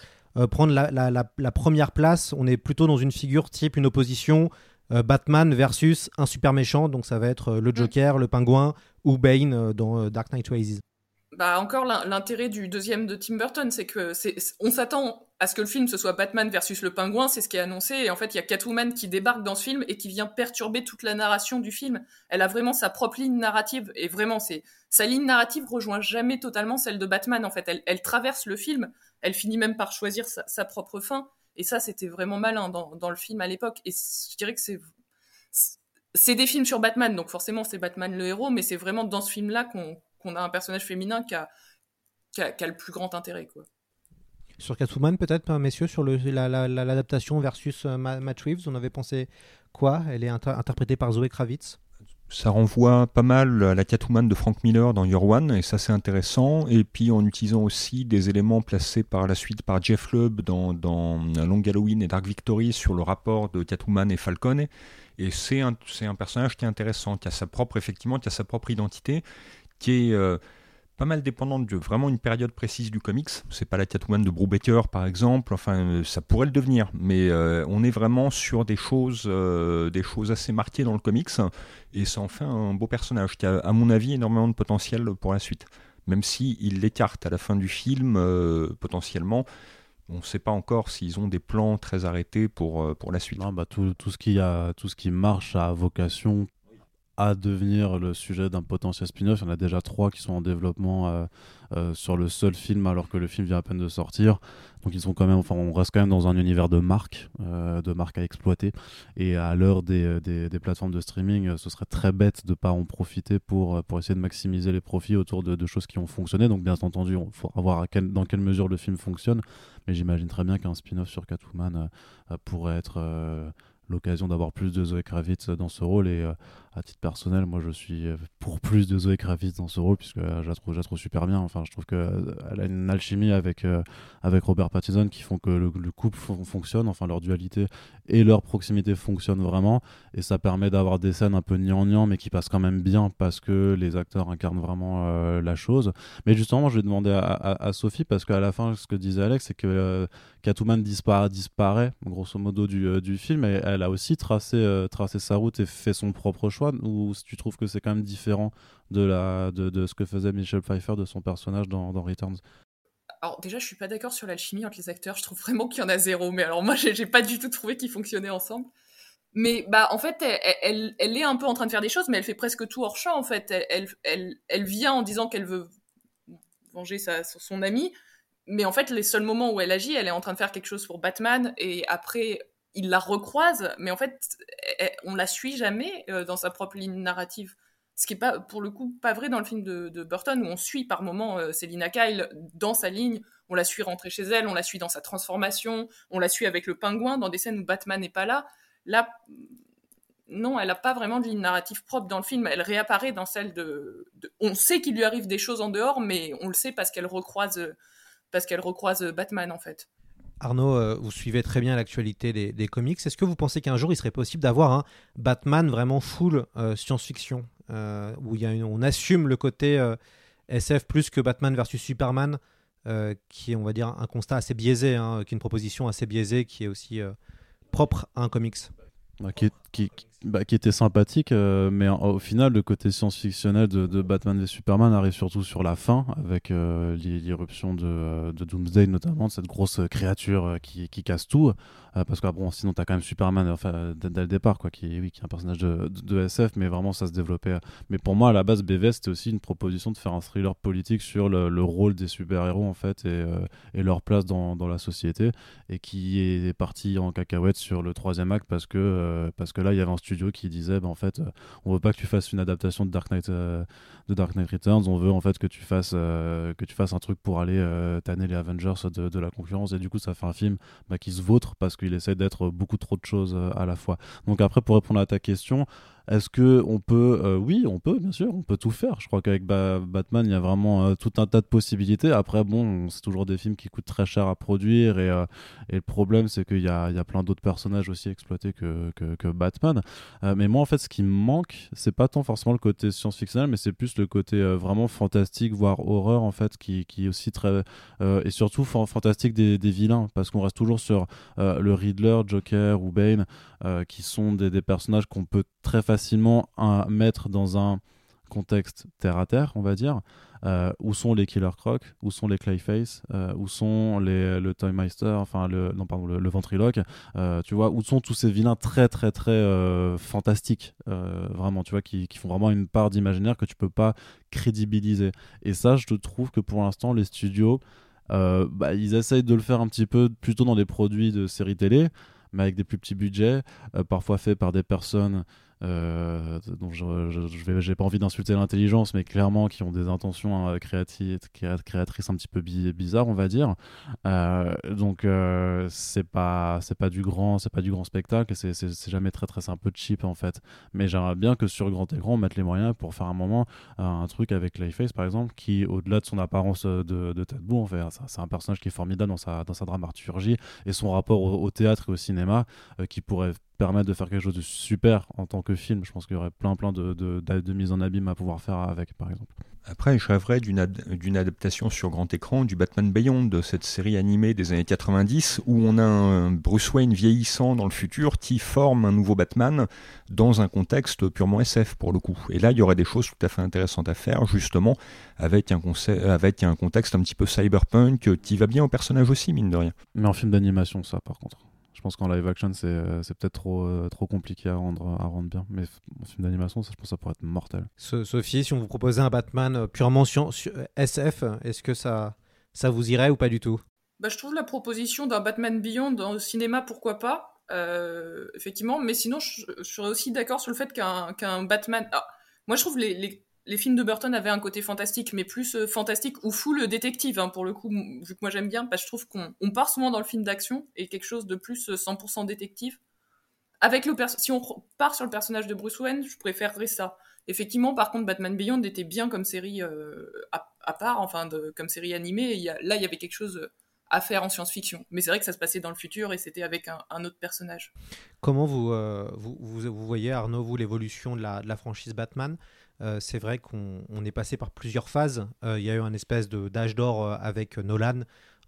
prendre la, la, la, première place. On est plutôt dans une figure type une opposition. Batman versus un super méchant, donc ça va être le Joker, le pingouin ou Bane dans Dark Knight Rises. Bah encore l'intérêt du deuxième de Tim Burton, c'est que c'est on s'attend à ce que le film ce soit Batman versus le pingouin, c'est ce qui est annoncé et en fait il y a Catwoman qui débarque dans ce film et qui vient perturber toute la narration du film. Elle a vraiment sa propre ligne narrative et vraiment c'est sa ligne narrative rejoint jamais totalement celle de Batman en fait. Elle, elle traverse le film, elle finit même par choisir sa, propre fin et ça c'était vraiment malin dans, dans le film à l'époque et je dirais que c'est c'est des films sur Batman donc forcément c'est Batman le héros mais c'est vraiment dans ce film là qu'on qu'on a un personnage féminin qui a, qui a, le plus grand intérêt. Quoi. Sur Catwoman, peut-être, hein, messieurs, sur l'adaptation la, versus euh, Matt Reeves, on avait pensé quoi? Elle est interprétée par Zoé Kravitz ça renvoie pas mal à la Catwoman de Frank Miller dans Year One, et ça c'est intéressant. Et puis en utilisant aussi des éléments placés par la suite par Jeff Lubb dans, dans Long Halloween et Dark Victory sur le rapport de Catwoman et Falcone. Et c'est un, un personnage qui est intéressant, qui a sa propre, effectivement, qui a sa propre identité, qui est euh, pas mal dépendante de vraiment une période précise du comics. C'est pas la Catwoman de Brubaker par exemple, enfin euh, ça pourrait le devenir, mais euh, on est vraiment sur des choses, des choses assez marquées dans le comics et ça en fait un beau personnage qui a à mon avis énormément de potentiel pour la suite. Même si il l'écarte à la fin du film potentiellement, on ne sait pas encore s'ils ont des plans très arrêtés pour, pour la suite. Non, bah, tout, tout, ce qui a, tout ce qui marche a vocation à devenir le sujet d'un potentiel spin-off. Il y en a déjà trois qui sont en développement euh, euh, sur le seul film alors que le film vient à peine de sortir. Donc ils sont quand même, enfin on reste quand même dans un univers de marques, euh, de marques à exploiter. Et à l'heure des, des, plateformes de streaming, ce serait très bête de pas en profiter pour, pour essayer de maximiser les profits autour de, choses qui ont fonctionné. Donc bien entendu, il faut voir dans quelle mesure le film fonctionne. Mais j'imagine très bien qu'un spin-off sur Catwoman pourrait être l'occasion d'avoir plus de Zoé Kravitz dans ce rôle à titre personnel, moi je suis pour plus de Zoé Kravitz dans ce rôle puisque je la trouve, je trouve super bien. Enfin, je trouve qu'elle a une alchimie avec, euh, avec Robert Pattinson qui font que le, couple fonctionne, enfin leur dualité et leur proximité fonctionnent vraiment et ça permet d'avoir des scènes un peu niant mais qui passent quand même bien parce que les acteurs incarnent vraiment euh, la chose. Mais justement, je vais demander à, Sophie parce qu'à la fin, ce que disait Alex, c'est que euh, Catwoman disparaît grosso modo du, du film et elle a aussi tracé, tracé sa route et fait son propre choix ou si tu trouves que c'est quand même différent de, la, de, de, ce que faisait Michelle Pfeiffer de son personnage dans, dans Returns? Alors déjà, je suis pas d'accord sur l'alchimie entre les acteurs. Je trouve vraiment qu'il y en a zéro. Mais alors moi, (laughs) j'ai pas du tout trouvé qu'ils fonctionnaient ensemble. Mais bah en fait, elle, elle, est un peu en train de faire des choses, mais elle fait presque tout hors champ. En fait, elle, elle, elle vient en disant qu'elle veut venger son ami, mais en fait, les seuls moments où elle agit, elle est en train de faire quelque chose pour Batman, et après, il la recroise, mais en fait, on la suit jamais euh, dans sa propre ligne narrative. Ce qui est pas, pour le coup, pas vrai dans le film de, Burton, où on suit par moments euh, Selina Kyle dans sa ligne, on la suit rentrer chez elle, on la suit dans sa transformation, on la suit avec le pingouin dans des scènes où Batman n'est pas là. Là, non, elle n'a pas vraiment de ligne narrative propre dans le film. Elle réapparaît dans celle de. On sait qu'il lui arrive des choses en dehors, mais on le sait parce qu'elle recroise, parce qu'elle recroise Batman en fait. Arnaud, euh, vous suivez très bien l'actualité des, comics. Est-ce que vous pensez qu'un jour il serait possible d'avoir un Batman vraiment full euh, science-fiction, euh, où on assume le côté SF plus que Batman versus Superman, qui est, on va dire, un constat assez biaisé, hein, qui est une proposition assez biaisée, qui est aussi propre à un comics? Bah, qui, bah, qui, était sympathique, euh, mais au final, le côté science-fictionnel de, Batman et Superman arrive surtout sur la fin, avec euh, l'irruption de, euh, de, Doomsday, notamment, de cette grosse créature qui, casse tout. parce que bon, sinon, t'as quand même Superman enfin, dès, le départ, quoi, qui, oui, qui est un personnage de, SF, mais vraiment, ça se développait. Mais pour moi, à la base, BVS, c'était aussi une proposition de faire un thriller politique sur le, le rôle des super-héros, en fait, et, et leur place dans, dans, la société, et qui est parti en cacahuète sur le troisième acte parce que, parce que là, il y avait un studio qui disait bah, en fait euh, on veut pas que tu fasses une adaptation de Dark Knight euh, Returns. On veut en fait que tu fasses euh, un truc pour aller tanner les Avengers de, la concurrence. Et du coup ça fait un film bah, qui se vautre parce qu'il essaie d'être beaucoup trop de choses à la fois. Donc après pour répondre à ta question est-ce que on peut euh, Oui, on peut, bien sûr, on peut tout faire. Je crois qu'avec Batman, il y a vraiment euh, tout un tas de possibilités. Après, bon, c'est toujours des films qui coûtent très cher à produire et, euh, le problème, c'est qu'il y a, plein d'autres personnages aussi exploités que, que, Batman. mais moi, en fait, ce qui me manque, c'est pas tant forcément le côté science-fictionnel, mais c'est plus le côté vraiment fantastique, voire horreur, en fait, qui, qui est aussi très et surtout fantastique des, des, vilains, parce qu'on reste toujours sur le Riddler, Joker ou Bane, qui sont des, personnages qu'on peut très facilement facilement mettre dans un contexte terre à terre, on va dire. Euh, où sont les Killer Croc Où sont les Clayface euh, Où sont les, le Toymeister Enfin, le, non, pardon, le, ventriloque euh, Tu vois, où sont tous ces vilains très, très, très fantastiques Vraiment, tu vois, qui, qui, font vraiment une part d'imaginaire que tu peux pas crédibiliser. Et ça, je trouve que pour l'instant, les studios, bah, ils essayent de le faire un petit peu plutôt dans des produits de séries télé mais avec des plus petits budgets, parfois faits par des personnes euh, dont je n'ai pas envie d'insulter l'intelligence, mais clairement qui ont des intentions hein, créatrices un petit peu bizarres, on va dire. Euh, donc euh, c'est pas c'est pas du grand c'est pas du grand spectacle, c'est jamais très très un peu cheap en fait. Mais j'aimerais bien que sur grand écran on mette les moyens pour faire un moment un truc avec Clayface par exemple, qui au-delà de son apparence de, de tête boue, en fait, c'est un personnage qui est formidable dans sa dans sa dramaturgie et son rapport au, théâtre et au cinéma qui pourrait permettre de faire quelque chose de super en tant que film. Je pense qu'il y aurait plein plein de, de, de mises en abîme à pouvoir faire avec, par exemple. Après, je rêverais d'une adaptation sur grand écran du Batman Beyond, de cette série animée des années 90, où on a un Bruce Wayne vieillissant dans le futur qui forme un nouveau Batman dans un contexte purement SF pour le coup. Et là, il y aurait des choses tout à fait intéressantes à faire, justement, avec un, avec un contexte un petit peu cyberpunk qui va bien au personnage aussi, mine de rien. Mais en film d'animation, ça, par contre. Je pense qu'en live action, c'est euh, peut-être trop, euh, trop compliqué à rendre, à rendre bien. Mais en film d'animation, ça, je pense que ça pourrait être mortel. Sophie, si on vous proposait un Batman euh, purement sur, SF, est-ce que ça, ça vous irait ou pas du tout? Bah, Je trouve la proposition d'un Batman Beyond au cinéma, pourquoi pas Effectivement, mais sinon, je, serais aussi d'accord sur le fait qu'un Batman. Ah, moi, je trouve les, les les films de Burton avaient un côté fantastique, mais plus euh, fantastique ou full détective, hein, pour le coup, vu que moi j'aime bien, parce que je trouve qu'on part souvent dans le film d'action et quelque chose de plus 100% euh, détective. Avec le si on part sur le personnage de Bruce Wayne, je préférerais ça. Effectivement, par contre, Batman Beyond était bien comme série euh, à, part, enfin, comme série animée. Et là, il y avait quelque chose à faire en science-fiction. Mais c'est vrai que ça se passait dans le futur et c'était avec un, autre personnage. Comment vous, vous, voyez, Arnaud, vous, l'évolution de la franchise Batman? Euh, c'est vrai qu'on est passé par plusieurs phases. Euh, il y a eu un espèce d'âge d'or euh, avec Nolan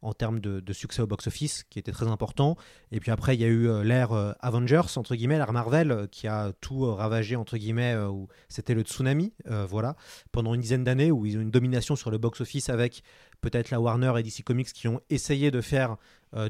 en termes de, succès au box-office, qui était très important. Et puis après, il y a eu l'ère Avengers, entre guillemets, l'ère Marvel, qui a tout ravagé, entre guillemets, où c'était le tsunami, voilà, pendant une dizaine d'années, où ils ont une domination sur le box-office avec peut-être la Warner et DC Comics qui ont essayé de faire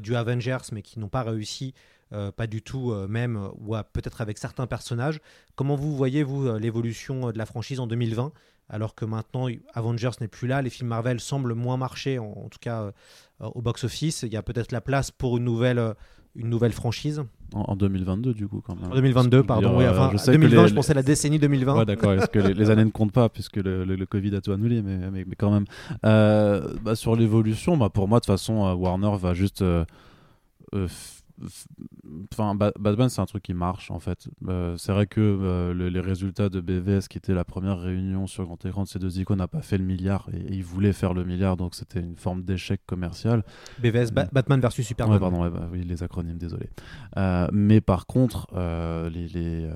du Avengers, mais qui n'ont pas réussi euh, pas du tout euh, même, ou peut-être avec certains personnages. Comment vous voyez, vous, euh, l'évolution de la franchise en 2020 alors que maintenant Avengers n'est plus là, les films Marvel semblent moins marcher, en, tout cas au box-office. Il y a peut-être la place pour une nouvelle, une nouvelle franchise? En, 2022, du coup, quand même. En 2022, pardon. oui, enfin, je 2020, je pensais à la décennie 2020. Ouais, d'accord. Est-ce que les, années ne comptent pas, puisque le, Covid a tout annulé, mais, mais, quand même. Bah, sur l'évolution, bah, pour moi, de toute façon, Warner va juste Enfin, Batman, c'est un truc qui marche en fait. Euh, c'est vrai que euh, les résultats de BVS, qui était la première réunion sur grand écran de ces deux icônes, n'a pas fait le milliard et, ils voulaient faire le milliard, donc c'était une forme d'échec commercial. BVS, Batman versus Superman. pardon, bah, oui, les acronymes, désolé. Euh, mais par contre, les, les,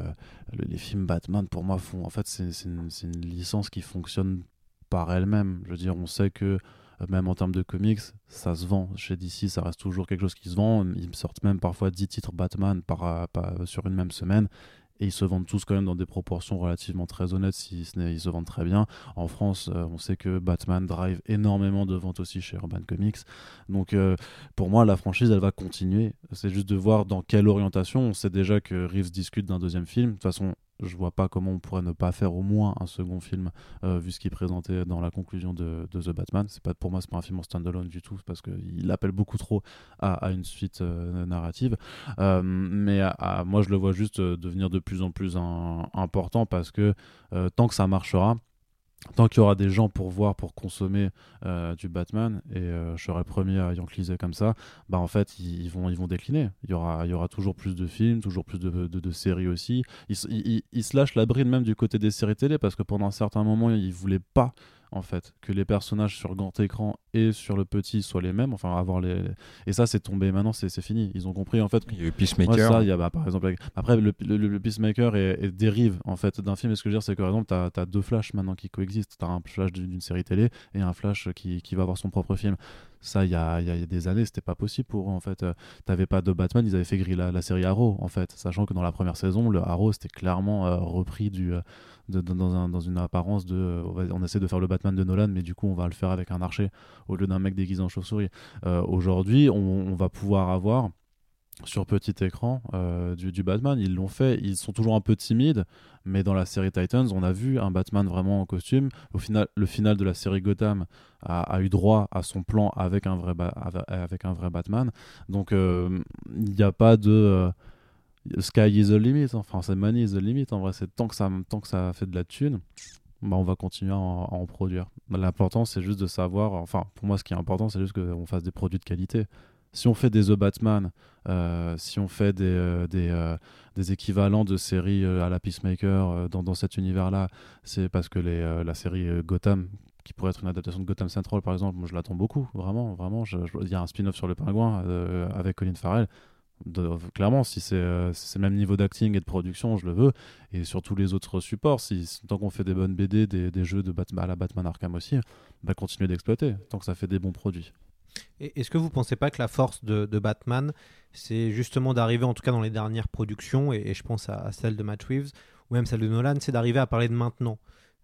les, films Batman, pour moi, font, en fait, c'est une, une licence qui fonctionne par elle-même. Je veux dire, on sait que même en termes de comics, ça se vend. Chez DC, ça reste toujours quelque chose qui se vend. Ils sortent même parfois 10 titres Batman sur une même semaine. Et ils se vendent tous quand même dans des proportions relativement très honnêtes, si ce n'est ils se vendent très bien. En France, euh, on sait que Batman drive énormément de ventes aussi chez Urban Comics. Donc euh, pour moi, la franchise, elle va continuer. C'est juste de voir dans quelle orientation. On sait déjà que Reeves discute d'un deuxième film. De toute façon, je vois pas comment on pourrait ne pas faire au moins un second film euh, vu ce qu'il présentait dans la conclusion de, The Batman. C'est pas pour moi c'est pas un film en standalone du tout parce qu'il appelle beaucoup trop à, une suite euh, narrative. Euh, mais moi je le vois juste devenir de plus en plus important parce que tant que ça marchera, tant qu'il y aura des gens pour voir, pour consommer euh, du Batman, et euh, je serai le premier à yankliser comme ça, bah en fait ils, vont, ils vont décliner. Il y, aura, il y aura toujours plus de films, toujours plus de, de, séries aussi. Ils, ils, ils, se lâchent la bride même du côté des séries télé parce que pendant un certain moment ils voulaient pas en fait, que les personnages sur grand écran et sur le petit soient les mêmes, enfin avoir les et ça c'est tombé maintenant c'est fini, ils ont compris en fait. Il y a eu Peacemaker. ça, il y a, bah, par exemple après le, le, Peacemaker est, dérive en fait d'un film et ce que je veux dire c'est que par exemple tu as, deux Flash maintenant qui coexistent, tu as un Flash d'une série télé et un Flash qui, qui va avoir son propre film Ça, il y a, y a, des années, c'était pas possible pour eux, en fait. Euh, T'avais pas de Batman, ils avaient fait griller la, série Arrow, en fait. Sachant que dans la première saison, le Arrow, c'était clairement euh, repris du, euh, dans, un, dans, une apparence de. On, essaie de faire le Batman de Nolan, mais du coup, on va le faire avec un archer au lieu d'un mec déguisé en chauve-souris. Aujourd'hui, on, va pouvoir avoir sur petit écran euh, du, Batman. Ils l'ont fait. Ils sont toujours un peu timides, mais dans la série Titans, on a vu un Batman vraiment en costume. Au final, le final de la série Gotham a, eu droit à son plan avec un vrai, avec un vrai Batman. Donc, euh, il n'y a pas de euh, sky is the limit. Enfin, c'est money is the limit. En vrai, c'est tant que ça, tant que ça fait de la thune. Bah, on va continuer à en, à en produire. L'important, c'est juste de savoir. Enfin, pour moi, ce qui est important, c'est juste qu'on fasse des produits de qualité si on fait des The Batman, euh, si on fait des, euh, euh, équivalents de séries à la Peacemaker dans, cet univers-là, c'est parce que la série Gotham, qui pourrait être une adaptation de Gotham Central par exemple, moi je l'attends beaucoup, vraiment, vraiment. Il y a un spin-off sur le pingouin avec Colin Farrell. Clairement, si c'est le même niveau d'acting et de production, je le veux. Et sur tous les autres supports, tant qu'on fait des bonnes BD, des, jeux de Batman, à la Batman Arkham aussi, bah, continuer d'exploiter, tant que ça fait des bons produits. Est-ce que vous ne pensez pas que la force de, Batman, c'est justement d'arriver, en tout cas dans les dernières productions, et, je pense à, celle de Matt Reeves, ou même celle de Nolan, c'est d'arriver à parler de maintenant.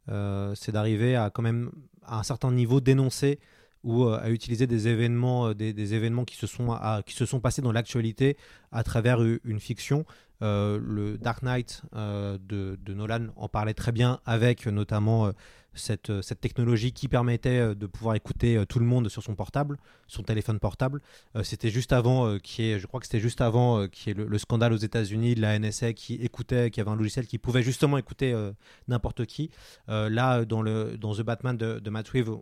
Euh, c'est d'arriver à quand même, à un certain niveau, dénoncer ou euh, à utiliser des événements, euh, des, événements qui se sont, qui se sont passés dans l'actualité à travers une fiction. le Dark Knight de, de, Nolan en parlait très bien avec notamment cette, cette, technologie qui permettait de pouvoir écouter tout le monde sur son portable, son téléphone portable. c'était juste avant, qui est, je crois que c'était juste avant qui est le, scandale aux États-Unis de la NSA qui écoutait, qui avait un logiciel qui pouvait justement écouter n'importe qui. là, dans, le, dans The Batman de, de Matt Reeves,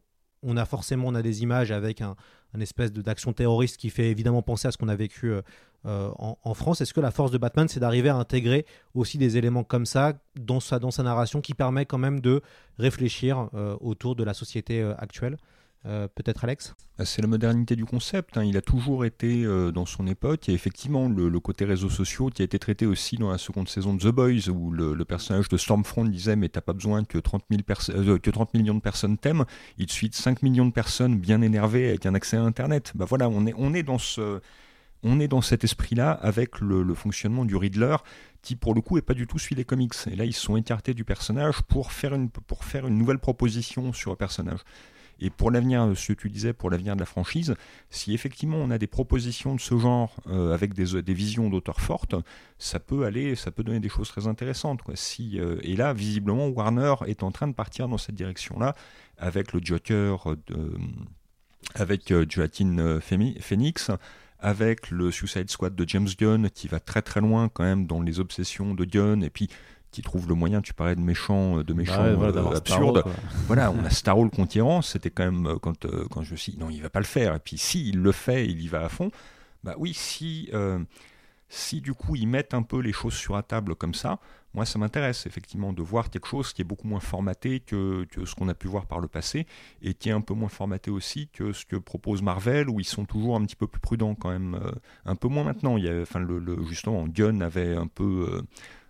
on a forcément des images avec un, espèce d'action terroriste qui fait évidemment penser à ce qu'on a vécu euh, euh, en, France. Est-ce que la force de Batman, c'est d'arriver à intégrer aussi des éléments comme ça dans sa, dans sa narration qui permet quand même de réfléchir euh, autour de la société actuelle? Euh, peut-être Alex bah, C'est la modernité du concept. Hein. Il a toujours été euh, dans son époque. Il y a effectivement le, côté réseaux sociaux qui a été traité aussi dans la seconde saison de The Boys, où le, personnage de Stormfront disait Mais t'as pas besoin que 30, euh, que 30 millions de personnes t'aiment. Il te suit 5 millions de personnes bien énervées avec un accès à Internet. Bah voilà, on est, on est dans ce. On est dans cet esprit-là avec le, fonctionnement du Riddler qui pour le coup est pas du tout suivi les comics. Et là ils sont écartés du personnage pour faire une, pour faire une nouvelle proposition sur le personnage. Et pour l'avenir, ce que tu disais, pour l'avenir de la franchise, si effectivement on a des propositions de ce genre euh, avec des, visions d'auteurs fortes, ça peut aller, ça peut donner des choses très intéressantes. Euh, et là, visiblement, Warner est en train de partir dans cette direction-là avec le Joker, avec euh, Joaquin Phoenix avec le Suicide Squad de James Gunn qui va très très loin quand même dans les obsessions de Gunn et puis qui trouve le moyen, tu parlais de méchants, de méchants euh, absurdes. voilà, on a (laughs) conquérant, c'était quand même euh, quand, euh, quand je me suis dit non, il va pas le faire. Et puis si il le fait, il y va à fond. Bah oui, si, si du coup ils mettent un peu les choses sur la table comme ça, moi ça m'intéresse effectivement de voir quelque chose qui est beaucoup moins formaté que, que ce qu'on a pu voir par le passé et qui est un peu moins formaté aussi que ce que propose Marvel où ils sont toujours un petit peu plus prudents quand même, un peu moins maintenant. Il y a, enfin, le, justement, Gunn avait un peu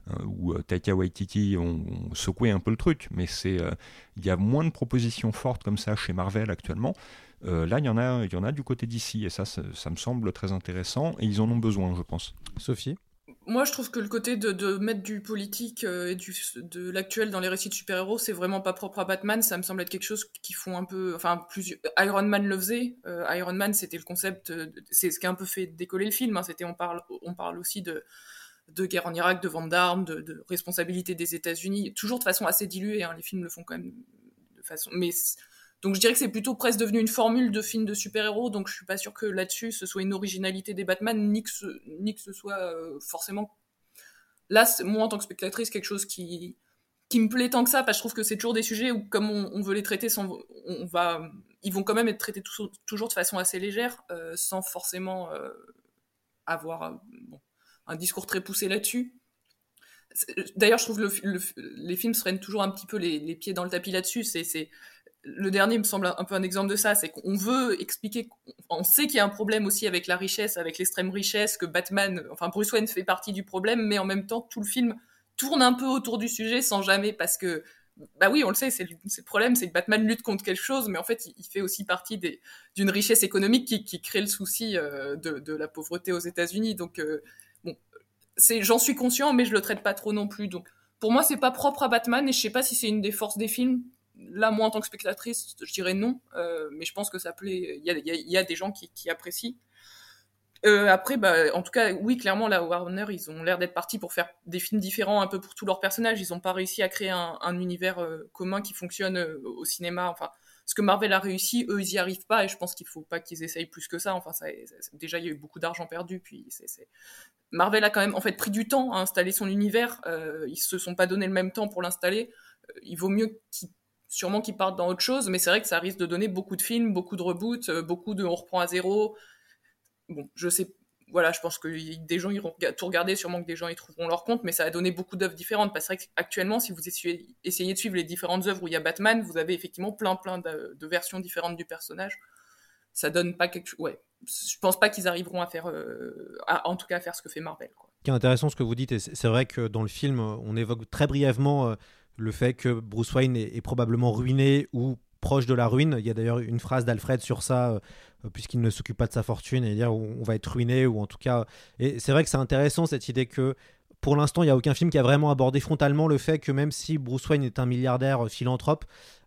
euh, où euh, Taika Waititi ont, secoué un peu le truc, mais c'est euh, il y a moins de propositions fortes comme ça chez Marvel actuellement. là, il y en a, il y en a du côté d'ici, et ça, ça, me semble très intéressant, et ils en ont besoin, je pense. Sophie moi, je trouve que le côté de, mettre du politique et du, de l'actuel dans les récits de super-héros, c'est vraiment pas propre à Batman. Ça me semble être quelque chose qui font un peu. Enfin, plus, Iron Man le faisait. Iron Man, c'était le concept. c'est ce qui a un peu fait décoller le film. Hein. C'était, on parle, on parle aussi de, de guerre en Irak, de vente d'armes, de, responsabilité des États-Unis, toujours de façon assez diluée. Hein, les films le font quand même de façon. Donc je dirais que c'est plutôt presque devenu une formule de film de super-héros. Donc je suis pas sûr que là-dessus ce soit une originalité des Batman, ni que ce, soit euh, forcément. Là, moi en tant que spectatrice, quelque chose qui qui me plaît tant que ça, parce que je trouve que c'est toujours des sujets où, comme on, veut les traiter, on va, ils vont quand même être traités toujours de façon assez légère, euh, sans forcément euh, avoir. Bon, un discours très poussé là-dessus. D'ailleurs, je trouve le, les films se toujours un petit peu les, pieds dans le tapis là-dessus. C'est, le dernier me semble un peu un exemple de ça. C'est qu'on veut expliquer, on sait qu'il y a un problème aussi avec la richesse, avec l'extrême richesse, que Batman, enfin Bruce Wayne fait partie du problème, mais en même temps, tout le film tourne un peu autour du sujet sans jamais, parce que bah oui, on le sait, c'est le, problème, c'est que Batman lutte contre quelque chose, mais en fait, il, fait aussi partie d'une richesse économique qui, crée le souci euh, de, la pauvreté aux États-Unis. Donc, euh, j'en suis conscient, mais je le traite pas trop non plus. Donc, pour moi, c'est pas propre à Batman, et je sais pas si c'est une des forces des films. Là, moi, en tant que spectatrice, je dirais non, euh, mais je pense que ça plaît. Il y a, y, a, y a, des gens qui, qui apprécient. Euh, après, bah, en tout cas, oui, clairement, là, Warner, ils ont l'air d'être partis pour faire des films différents un peu pour tous leurs personnages. Ils n'ont pas réussi à créer un, un univers euh, commun qui fonctionne euh, au cinéma. Enfin, ce que Marvel a réussi, eux, ils y arrivent pas, et je pense qu'il faut pas qu'ils essayent plus que ça. Enfin, déjà, il y a eu beaucoup d'argent perdu, puis. Marvel a quand même en fait pris du temps à installer son univers. Euh, ils se sont pas donné le même temps pour l'installer. Euh, il vaut mieux sûrement qu'ils partent dans autre chose, mais c'est vrai que ça risque de donner beaucoup de films, beaucoup de reboots, euh, beaucoup de on reprend à zéro bon, je sais, voilà, je pense que des gens iront tout regarder, sûrement que des gens y trouveront leur compte, mais ça a donné beaucoup d'œuvres différentes. Parce qu'actuellement, si vous essayez, essayez, de suivre les différentes œuvres où il y a Batman, vous avez effectivement plein, plein de, versions différentes du personnage. Ça donne pas quelque chose. Ouais, je pense pas qu'ils arriveront à faire, euh, en tout cas, à faire ce que fait Marvel. Quoi. Ce intéressant, ce que vous dites, et c'est vrai que dans le film, on évoque très brièvement euh, le fait que Bruce Wayne est, est probablement ruiné ou proche de la ruine. Il y a d'ailleurs une phrase d'Alfred sur ça, euh, puisqu'il ne s'occupe pas de sa fortune, et dire on va être ruiné, ou en tout cas. Et c'est vrai que c'est intéressant cette idée que. Pour l'instant, il n'y a aucun film qui a vraiment abordé frontalement le fait que même si Bruce Wayne est un milliardaire philanthrope,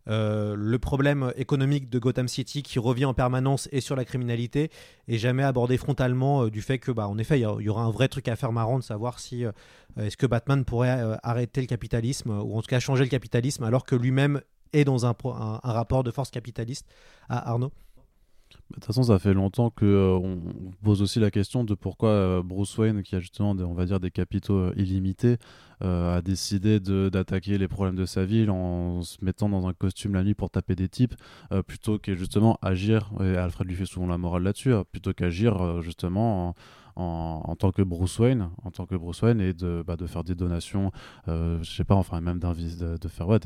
euh, le problème économique de Gotham City qui revient en permanence et sur la criminalité et jamais abordé frontalement euh, du fait que bah en effet il y, aura un vrai truc à faire marrant de savoir si euh, est-ce que Batman pourrait euh, arrêter le capitalisme ou en tout cas changer le capitalisme alors que lui-même est dans un, rapport de force capitaliste à Arnaud de toute façon, ça fait longtemps que euh, on pose aussi la question de pourquoi euh, Bruce Wayne, qui a justement, des, on va dire, des capitaux euh, illimités, a décidé d'attaquer les problèmes de sa ville en se mettant dans un costume la nuit pour taper des types, plutôt que justement agir. Et Alfred lui fait souvent la morale là-dessus, plutôt qu'agir justement. En, tant que Bruce Wayne, en tant que Bruce Wayne, et de, bah, faire des donations, je sais pas, enfin même de, de faire ouais,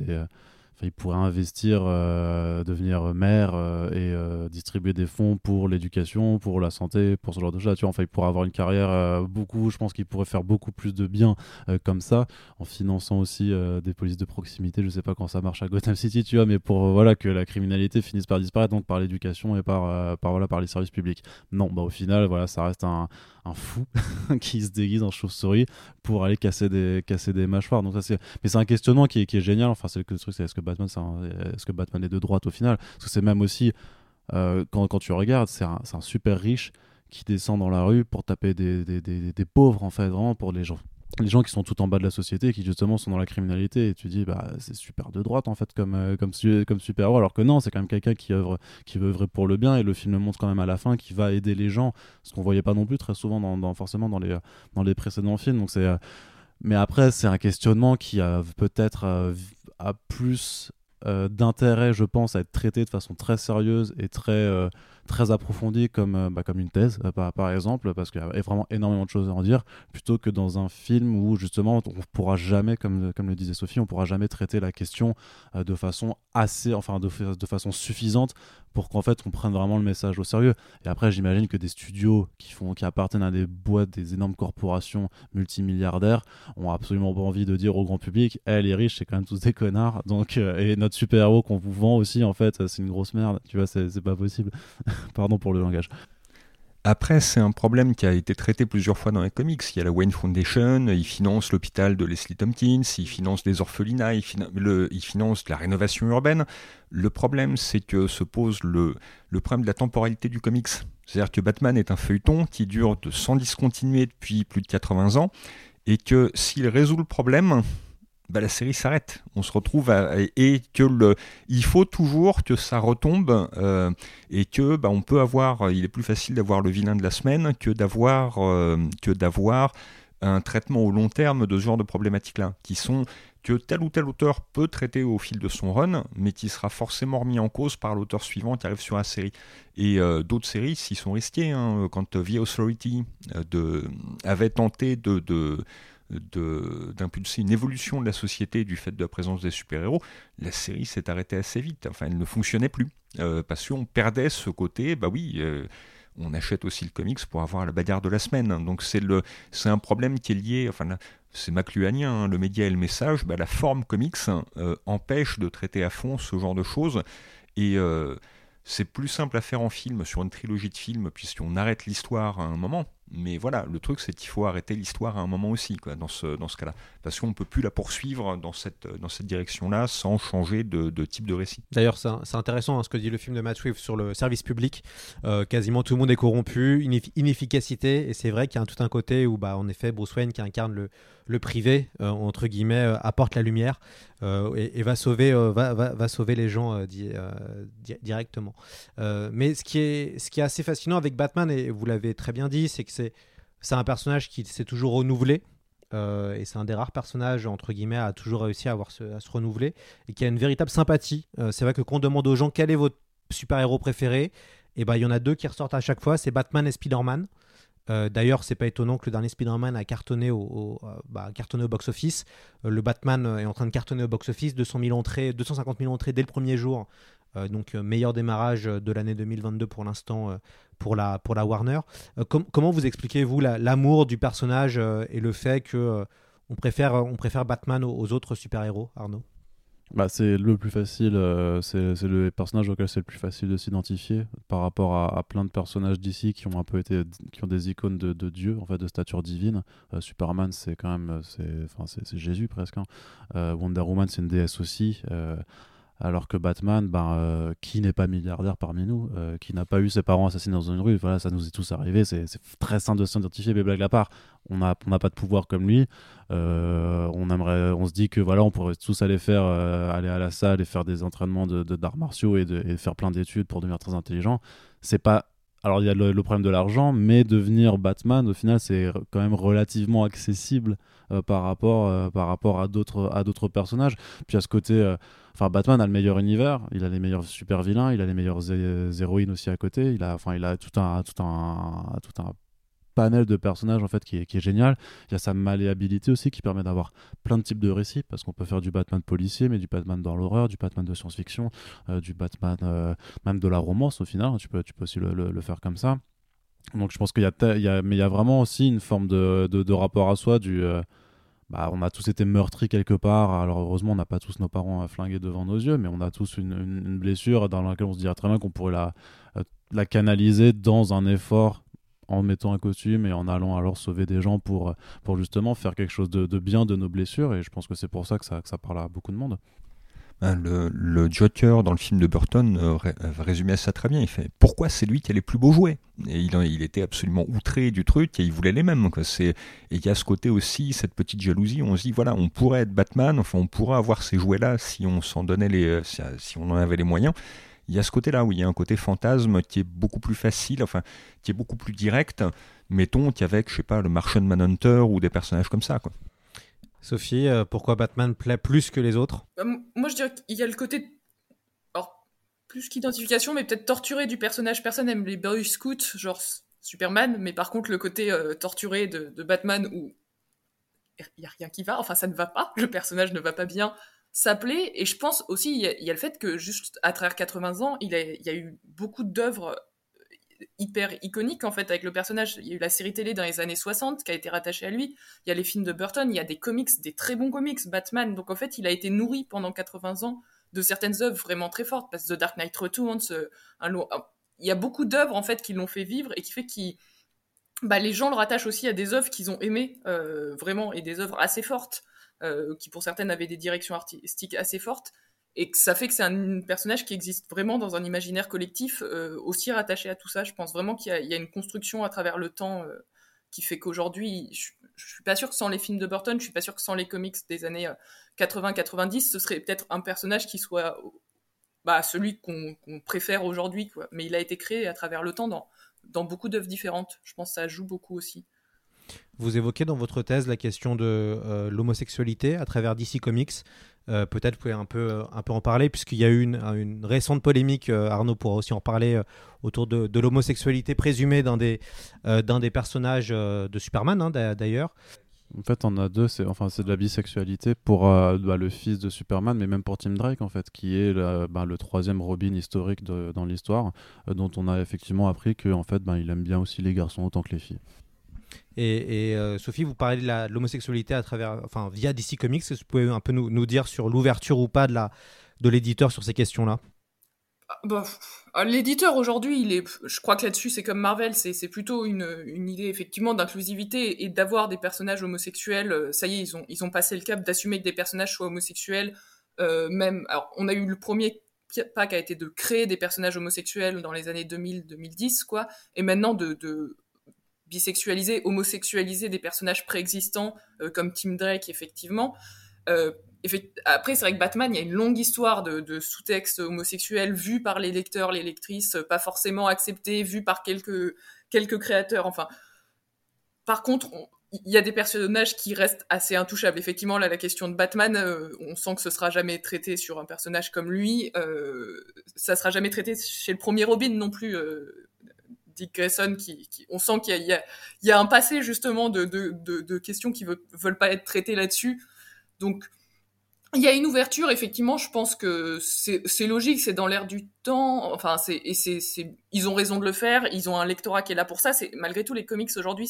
Il pourrait investir, euh, devenir maire euh, et euh, distribuer des fonds pour l'éducation, pour la santé, pour ce genre de choses. Tu vois, enfin, il pourrait avoir une carrière beaucoup. Je pense qu'il pourrait faire beaucoup plus de bien comme ça, en finançant aussi des polices de proximité. Je sais pas quand ça marche à Gotham City, tu vois, mais pour voilà que la criminalité finisse par disparaître, par l'éducation et par, par voilà par les services publics. Non, bah au final, voilà, ça reste un, un fou (laughs) qui se déguise en chauve-souris pour aller casser des casser des mâchoires. Ça c'est, mais c'est un questionnement qui est, qui est génial. Enfin, c'est le truc, c'est est-ce que Batman, est, est-ce que Batman est de droite au final? Parce que c'est même aussi euh, quand, tu regardes, c'est un, super riche qui descend dans la rue pour taper des, des, pauvres, en fait, vraiment pour les gens. Les gens qui sont tout en bas de la société, qui justement sont dans la criminalité, et tu dis, bah, c'est super de droite en fait, comme, euh, comme, comme super-héros, alors que non, c'est quand même quelqu'un qui, œuvre, qui veut œuvrer pour le bien, et le film montre quand même à la fin qu'il va aider les gens, ce qu'on voyait pas non plus très souvent, dans, forcément, dans les, dans les précédents films. Donc c'est. Euh, mais après, c'est un questionnement qui a peut-être euh, a plus euh, d'intérêt, je pense, à être traité de façon très sérieuse et très, euh, très approfondie comme, euh, bah, comme une thèse, par, par, exemple, parce qu'il y a vraiment énormément de choses à en dire, plutôt que dans un film où, justement, on pourra jamais, comme, comme le disait Sophie, on pourra jamais traiter la question de façon assez, enfin, de, façon suffisante pour qu'en fait on prenne vraiment le message au sérieux. Et après, j'imagine que des studios qui, font, qui appartiennent à des boîtes, des énormes corporations multimilliardaires, ont absolument pas envie de dire au grand public Eh, les riches, c'est quand même tous des connards. Donc, euh, et notre super-héros qu'on vous vend aussi, en fait, c'est une grosse merde. Tu vois, c'est pas possible. (laughs) Pardon pour le langage. Après, c'est un problème qui a été traité plusieurs fois dans les comics. Il y a la Wayne Foundation, ils financent l'hôpital de Leslie Tompkins, ils financent des orphelinats, ils, fina le, ils financent la rénovation urbaine. Le problème, c'est que se pose le, problème de la temporalité du comics. C'est-à-dire que Batman est un feuilleton qui dure sans discontinuer depuis plus de 80 ans, et que s'il résout le problème, bah, la série s'arrête. On se retrouve à, et que le, il faut toujours que ça retombe euh, et que bah, on peut avoir. Il est plus facile d'avoir le vilain de la semaine que d'avoir euh, que d'avoir un traitement au long terme de ce genre de problématiques-là, qui sont que tel ou tel auteur peut traiter au fil de son run, mais qui sera forcément remis en cause par l'auteur suivant qui arrive sur la série. Et euh, d'autres séries s'y sont risquées. Hein, quand The Authority de, avait tenté de, de d'impulser une évolution de la société du fait de la présence des super-héros, la série s'est arrêtée assez vite. Enfin, elle ne fonctionnait plus. Euh, parce qu'on perdait ce côté, bah oui, euh, on achète aussi le comics pour avoir la bagarre de la semaine. Donc c'est le, c'est un problème qui est lié, enfin c'est macluanien, hein, le média et le message, bah, la forme comics euh, empêche de traiter à fond ce genre de choses. Et c'est plus simple à faire en film, sur une trilogie de films, puisqu'on arrête l'histoire à un moment. Mais voilà, le truc, c'est qu'il faut arrêter l'histoire à un moment aussi, dans ce, dans ce cas-là. Parce qu'on ne peut plus la poursuivre dans cette, dans cette direction-là sans changer de, type de récit. D'ailleurs, c'est intéressant hein, ce que dit le film de Matt Swift sur le service public. Euh, quasiment tout le monde est corrompu, inefficacité, et c'est vrai qu'il y a tout un côté où, bah, en effet, Bruce Wayne qui incarne le, le privé, euh, entre guillemets, euh, apporte la lumière et, et, va, sauver, va, va, sauver les gens directement. mais ce qui, est, ce qui est assez fascinant avec Batman, et vous l'avez très bien dit, c'est que c'est un personnage qui s'est toujours renouvelé. Euh, et c'est un des rares personnages, entre guillemets, à toujours réussi à, avoir se, à se renouveler et qui a une véritable sympathie. Euh, c'est vrai que quand on demande aux gens quel est votre super-héros préféré, et eh ben il y en a deux qui ressortent à chaque fois, c'est Batman et Spider-Man. Euh, D'ailleurs, c'est pas étonnant que le dernier Spider-Man a cartonné au, bah, cartonné au box-office. le Batman est en train de cartonner au box-office, 200 000 entrées, 250 000 entrées dès le premier jour. donc meilleur démarrage de l'année 2022 pour l'instant pour la, Warner. Euh, comment vous expliquez, vous, l'amour du personnage euh, et le fait que euh, on préfère Batman aux, autres super-héros, Arnaud? Bah, c'est le plus facile, c'est le personnage auquel c'est le plus facile de s'identifier par rapport à, plein de personnages d'ici qui ont un peu été, qui ont des icônes de, Dieu, en fait, de stature divine. Superman, c'est quand même, c'est Jésus presque. Hein. Wonder Woman, c'est une déesse aussi. Alors que Batman, ben, euh, qui n'est pas milliardaire parmi nous, euh, qui n'a pas eu ses parents assassinés dans une rue, voilà, ça nous est tous arrivé, c'est très simple de s'identifier, mais blague à part, on n'a pas de pouvoir comme lui, euh, on, se dit que voilà, on pourrait tous aller faire, aller à la salle et faire des entraînements d'arts de, d'arts martiaux et, de, faire plein d'études pour devenir très intelligent. C'est pas alors il y a le, problème de l'argent, mais devenir Batman, au final, c'est quand même relativement accessible par rapport, par rapport à d'autres personnages. Puis à ce côté, Enfin, Batman a le meilleur univers, il a les meilleurs super vilains, il a les meilleures héroïnes aussi à côté. Il a, il a tout un, tout un, tout un panel de personnages en fait qui est, génial. Il y a sa malléabilité aussi qui permet d'avoir plein de types de récits parce qu'on peut faire du Batman policier, mais du Batman dans l'horreur, du Batman de science-fiction, euh, du Batman euh, même de la romance au final. Tu peux, tu peux aussi le, faire comme ça. Donc je pense qu'il y a, mais il y a vraiment aussi une forme de, de, rapport à soi du euh, bah, on a tous été meurtris quelque part. Alors heureusement, on n'a pas tous nos parents flingués devant nos yeux, mais on a tous une, blessure dans laquelle on se dirait très bien qu'on pourrait la canaliser dans un effort en mettant un costume et en allant alors sauver des gens pour, pour justement faire quelque chose de, bien de nos blessures. Et je pense que c'est pour ça que ça, que parle à beaucoup de monde. Hein, le, Joker dans le film de Burton euh, euh, résumait ça très bien. Il fait pourquoi c'est lui qui a les plus beaux jouets? Et il, était absolument outré du truc et il voulait les mêmes. Et il y a ce côté aussi, cette petite jalousie. On se dit voilà, on pourrait être Batman, enfin on pourrait avoir ces jouets-là si on s'en donnait les, euh, si, on en avait les moyens. Il y a ce côté-là où il y a un côté fantasme qui est beaucoup plus facile, enfin qui est beaucoup plus direct, mettons qu'avec, je sais pas, le Martian Manhunter ou des personnages comme ça. Quoi. Sophie, euh, pourquoi Batman plaît plus que les autres? Bah, Moi, je dirais qu'il y a le côté. Alors, plus qu'identification, mais peut-être torturé du personnage. Personne n'aime les Boy Scouts, genre Superman, mais par contre, le côté euh, torturé de, Batman où il n'y a rien qui va, enfin, ça ne va pas, le personnage ne va pas bien, s'appeler. Et je pense aussi, il y, a le fait que juste à travers 80 ans, il, y a eu beaucoup d'œuvres hyper iconique en fait avec le personnage. Il y a eu la série télé dans les années 60 qui a été rattachée à lui. Il y a les films de Burton, il y a des comics, des très bons comics, Batman. Donc en fait, il a été nourri pendant 80 ans de certaines œuvres vraiment très fortes. Parce que The Dark Knight Returns, euh, il y a beaucoup d'œuvres en fait qui l'ont fait vivre et qui fait que bah, les gens le rattachent aussi à des œuvres qu'ils ont aimées euh, vraiment et des œuvres assez fortes, euh, qui pour certaines avaient des directions artistiques assez fortes et que ça fait que c'est un personnage qui existe vraiment dans un imaginaire collectif euh, aussi rattaché à tout ça. Je pense vraiment qu'il y, a une construction à travers le temps euh, qui fait qu'aujourd'hui, je, je, suis pas sûr que sans les films de Burton, je suis pas sûr que sans les comics des années 80-90, euh, ce serait peut-être un personnage qui soit bah, celui qu'on préfère aujourd'hui. Mais il a été créé à travers le temps dans, dans beaucoup d'œuvres différentes. Je pense que ça joue beaucoup aussi. Vous évoquez dans votre thèse la question de l'homosexualité à travers DC Comics. Euh, peut-être vous pouvez un peu, euh, un peu en parler, puisqu'il y a eu une, récente polémique, euh, Arnaud pourra aussi en parler, autour de, l'homosexualité présumée d'un des, des personnages de Superman, hein, d'ailleurs. En fait, on a deux, c'est enfin c'est de la bisexualité pour euh, bah, le fils de Superman, mais même pour Tim Drake en fait, qui est bah, le troisième Robin historique dans l'histoire, euh, dont on a effectivement appris que en fait, bah, il aime bien aussi les garçons autant que les filles. Et, euh, Sophie, vous parlez de l'homosexualité à travers, enfin via DC Comics. Est-ce que vous pouvez un peu nous, nous dire sur l'ouverture ou pas de la de l'éditeur sur ces questions-là? Bah, pff, euh, L'éditeur aujourd'hui, je crois que là-dessus c'est comme Marvel, c'est plutôt une, une idée effectivement d'inclusivité et d'avoir des personnages homosexuels. euh, Ça y est, ils ont, ils ont passé le cap d'assumer que des personnages soient homosexuels. euh, même, alors on a eu le premier pas qui a été de créer des personnages homosexuels dans les années 2000-2010, quoi, et maintenant de bisexualiser, homosexualiser des personnages préexistants euh, comme Tim Drake, effectivement. Euh, Après, c'est vrai que Batman, il y a une longue histoire de, sous-textes homosexuels vus par les lecteurs, les lectrices, euh, pas forcément acceptés, vus par quelques, quelques créateurs. Enfin, par contre, on- il y a des personnages qui restent assez intouchables. Effectivement, là, la question de Batman, on sent que ce sera jamais traité sur un personnage comme lui. Ça sera jamais traité chez le premier Robin non plus. Dick Grayson, on sent qu'il y a, un passé justement de, questions qui veulent, veulent pas être traitées là-dessus. Donc, il y a une ouverture, effectivement, je pense que c'est logique, c'est dans l'air du temps, enfin, ils ont raison de le faire, ils ont un lectorat qui est là pour ça, malgré tout, les comics aujourd'hui,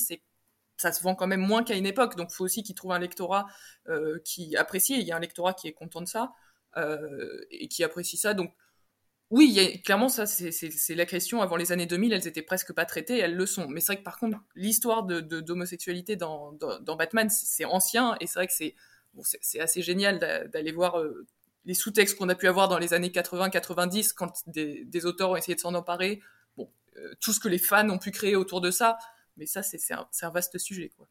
ça se vend quand même moins qu'à une époque, donc il faut aussi qu'ils trouvent un lectorat euh, qui apprécie, et il y a un lectorat qui est content de ça, euh, et qui apprécie ça, donc, oui, y a, clairement, ça, c'est, la question. Avant les années 2000, elles étaient presque pas traitées, elles le sont. Mais c'est vrai que par contre, l'histoire de, de- d'homosexualité dans, dans, dans Batman, c'est, ancien, et c'est vrai que c'est, bon, assez génial d'a- d'aller voir euh, les sous-textes qu'on a pu avoir dans les années 80-90 quand des, des auteurs ont essayé de s'en emparer. Bon, euh, tout ce que les fans ont pu créer autour de ça, mais ça, c'est, un, un vaste sujet, quoi.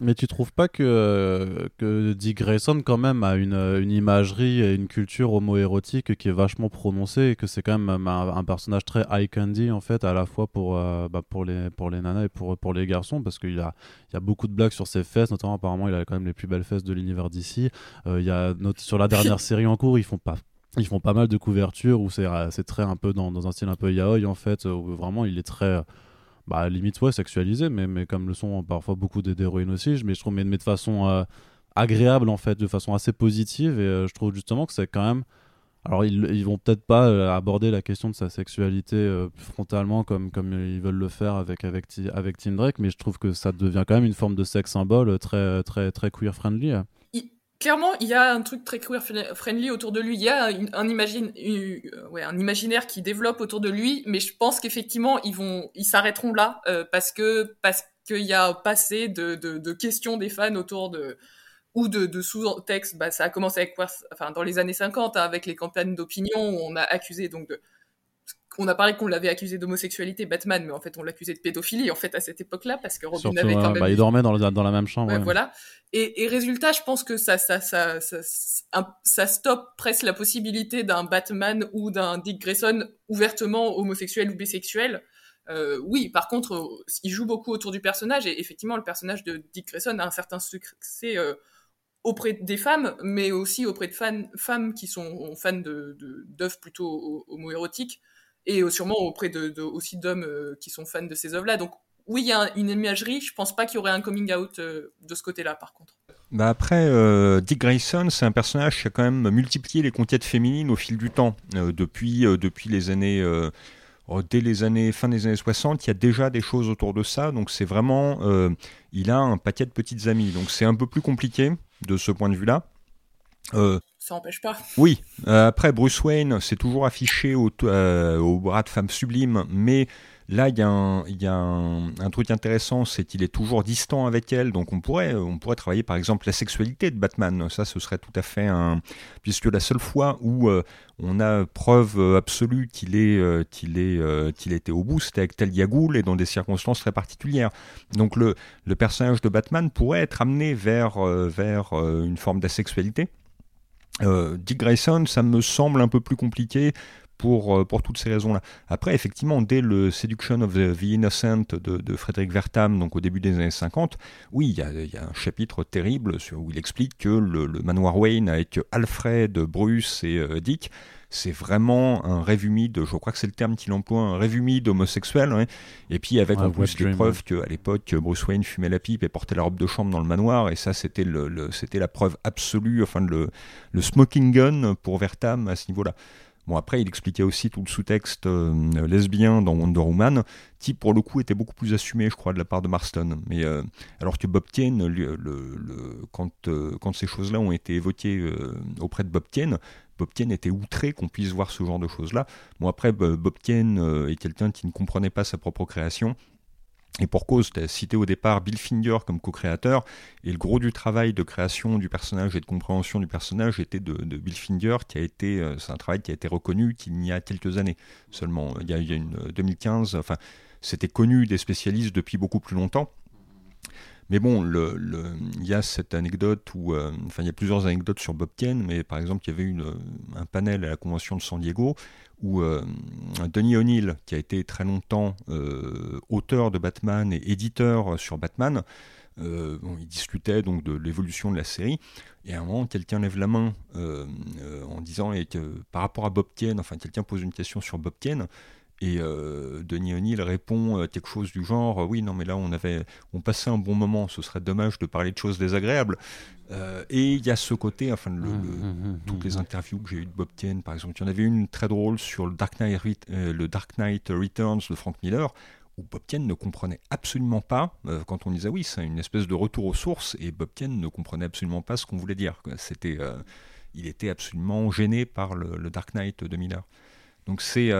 Mais tu trouves pas que, euh, que Dick Grayson, quand même, a une, euh, une imagerie et une culture homo-érotique qui est vachement prononcée et que c'est quand même un, un personnage très eye candy, en fait, à la fois pour, euh, bah, pour, les, pour les nanas et pour, pour les garçons, parce qu'il a, il y a beaucoup de blagues sur ses fesses, notamment, apparemment, il a quand même les plus belles fesses de l'univers d'ici. il y a, note- sur la dernière (laughs) série en cours, ils font pas. Ils font pas mal de couvertures où c'est euh, c'est très un peu dans, dans un style un peu yaoi en fait, où vraiment il est très bah, limite ouais sexualisé mais, mais comme le sont parfois beaucoup d'héroïnes aussi mais je trouve mais, de façon euh, agréable en fait de façon assez positive et euh, je trouve justement que c'est quand même alors ils, ils vont peut-être pas euh, aborder la question de sa sexualité frontalement comme, comme ils veulent le faire avec, avec, avec Tim Drake mais je trouve que ça devient quand même une forme de sex symbole très très très queer friendly hein. Clairement, il y a un truc très queer fri- friendly autour de lui. Il y a euh, un imaginaire qui développe autour de lui, mais je pense qu'effectivement, ils vont, ils s'arrêteront là euh, parce que parce qu'il y a passé de, questions des fans autour de ou de, de sous-textes. Bah, ça a commencé avec, enfin, dans les années 50 hein, avec les campagnes d'opinion où on a accusé donc de on a parlé qu'on l'avait accusé d'homosexualité, Batman, mais en fait on l'accusait de pédophilie en fait à cette époque-là parce que Robin Surtout, avait quand euh, même bah, il dormait dans, le- dans la même chambre Ouais, ouais. voilà. Et, et résultat, je pense que ça, ça, ça, ça, ça, un- ça stoppe presque la possibilité d'un Batman ou d'un Dick Grayson ouvertement homosexuel ou bisexuel. Euh, oui, par contre, euh, il joue beaucoup autour du personnage et effectivement, le personnage de Dick Grayson a un certain succès euh, auprès des femmes, mais aussi auprès de fans, femmes qui sont fans de d'œuvres plutôt ho- homoérotiques et sûrement auprès aussi d'hommes euh, qui sont fans de ces œuvres-là. Donc oui, il y a un- une imagerie. Je pense pas qu'il y aurait un coming out euh, de ce côté-là, par contre. Bah après, euh, Dick Grayson, c'est un personnage qui a quand même multiplié les conquêtes féminines au fil du temps. Depuis, depuis les années, oh, dès les années fin des années 60, il y a déjà des choses autour de ça. Donc c'est vraiment, il a un paquet de petites amies. Donc c'est un peu plus compliqué de ce point de vue-là. Euh, Ça n'empêche pas. oui, euh, après Bruce Wayne, c'est toujours affiché au, euh, au bras de femme sublime, mais là il y a un, truc intéressant, c'est qu'il est toujours distant avec elle, donc on pourrait, travailler par exemple la sexualité de Batman, ça ce serait tout à fait un... Puisque la seule fois où euh, on a preuve absolue qu'il est, qu'il est, qu'il était au bout, c'était avec Talia Ghul et dans des circonstances très particulières. Donc le, personnage de Batman pourrait être amené vers, une forme d'asexualité. Euh, Dick Grayson, ça me semble un peu plus compliqué pour, euh, pour toutes ces raisons-là. Après, effectivement, dès le Seduction of the, Innocent de, Frédéric Vertam, donc au début des années 50, oui, il y a, un chapitre terrible où il explique que le, le, manoir Wayne avec Alfred, Bruce et euh, Dick, c'est vraiment un rêve humide, je crois que c'est le terme qu'il emploie, un rêve humide homosexuel, ouais. et puis avec en plus les preuves qu'à l'époque Bruce Wayne fumait la pipe et portait la robe de chambre dans le manoir, et ça c'était le, c'était la preuve absolue, enfin le, le smoking gun pour Vertam à ce niveau-là. Bon, après, il expliquait aussi tout le sous-texte euh, lesbien dans Wonder Woman, qui pour le coup était beaucoup plus assumé, je crois, de la part de Marston. Mais euh, alors que Bob Tien, le, quand, euh, quand ces choses-là ont été évoquées auprès de Bob Tien, Bob Tien était outré qu'on puisse voir ce genre de choses-là. Bon, après, Bob Tien est quelqu'un qui ne comprenait pas sa propre création. Et pour cause, tu as cité au départ Bill Finger comme co-créateur, et le gros du travail de création du personnage et de compréhension du personnage était de, Bill Finger, qui a été, euh, c'est un travail qui a été reconnu qu'il y a quelques années seulement. Il y a, une 2015, enfin, c'était connu des spécialistes depuis beaucoup plus longtemps. Mais bon, il y a cette anecdote où, euh, enfin, il y a plusieurs anecdotes sur Bob Kane, mais par exemple, il y avait une, un panel à la convention de San Diego où euh, Denis O'Neill, qui a été très longtemps euh, auteur de Batman et éditeur sur Batman, il discutait donc de l'évolution de la série. Et à un moment, quelqu'un lève la main en disant et par rapport à Bob Kane, enfin, quelqu'un pose une question sur Bob Kane. Et euh, Denis O'Neill répond euh, quelque chose du genre oui non mais là on avait on passait un bon moment ce serait dommage de parler de choses désagréables. Euh, et il y a ce côté enfin le, mmh, mmh, mmh, toutes les interviews que j'ai eues de Bob Kane par exemple. Il y en avait une très drôle sur le Dark Knight le Dark Knight Returns de Frank Miller où Bob Kane ne comprenait absolument pas quand on disait oui c'est une espèce de retour aux sources et Bob Kane ne comprenait absolument pas ce qu'on voulait dire. C'était il était absolument gêné par le, le Dark Knight de Miller. Donc c'est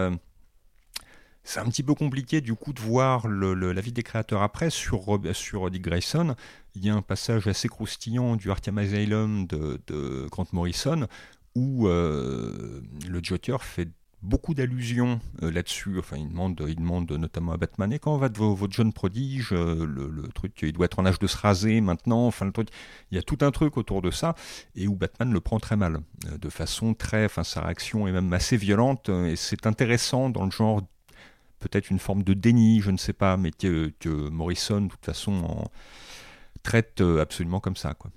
c'est un petit peu compliqué du coup de voir la vie des créateurs après sur, sur Dick Grayson. Il y a un passage assez croustillant du Arkham Asylum de, Grant Morrison où euh, le Joker fait beaucoup d'allusions euh, là-dessus. Enfin, il demande, il demande notamment à Batman et quand va votre jeune prodige, euh, le, truc, il doit être en âge de se raser maintenant. Enfin, le truc, il y a tout un truc autour de ça et où Batman le prend très mal, de façon très, enfin, sa réaction est même assez violente et c'est intéressant dans le genre peut-être une forme de déni, je ne sais pas, mais que, Morrison, de toute façon, traite euh, absolument comme ça. Quoi.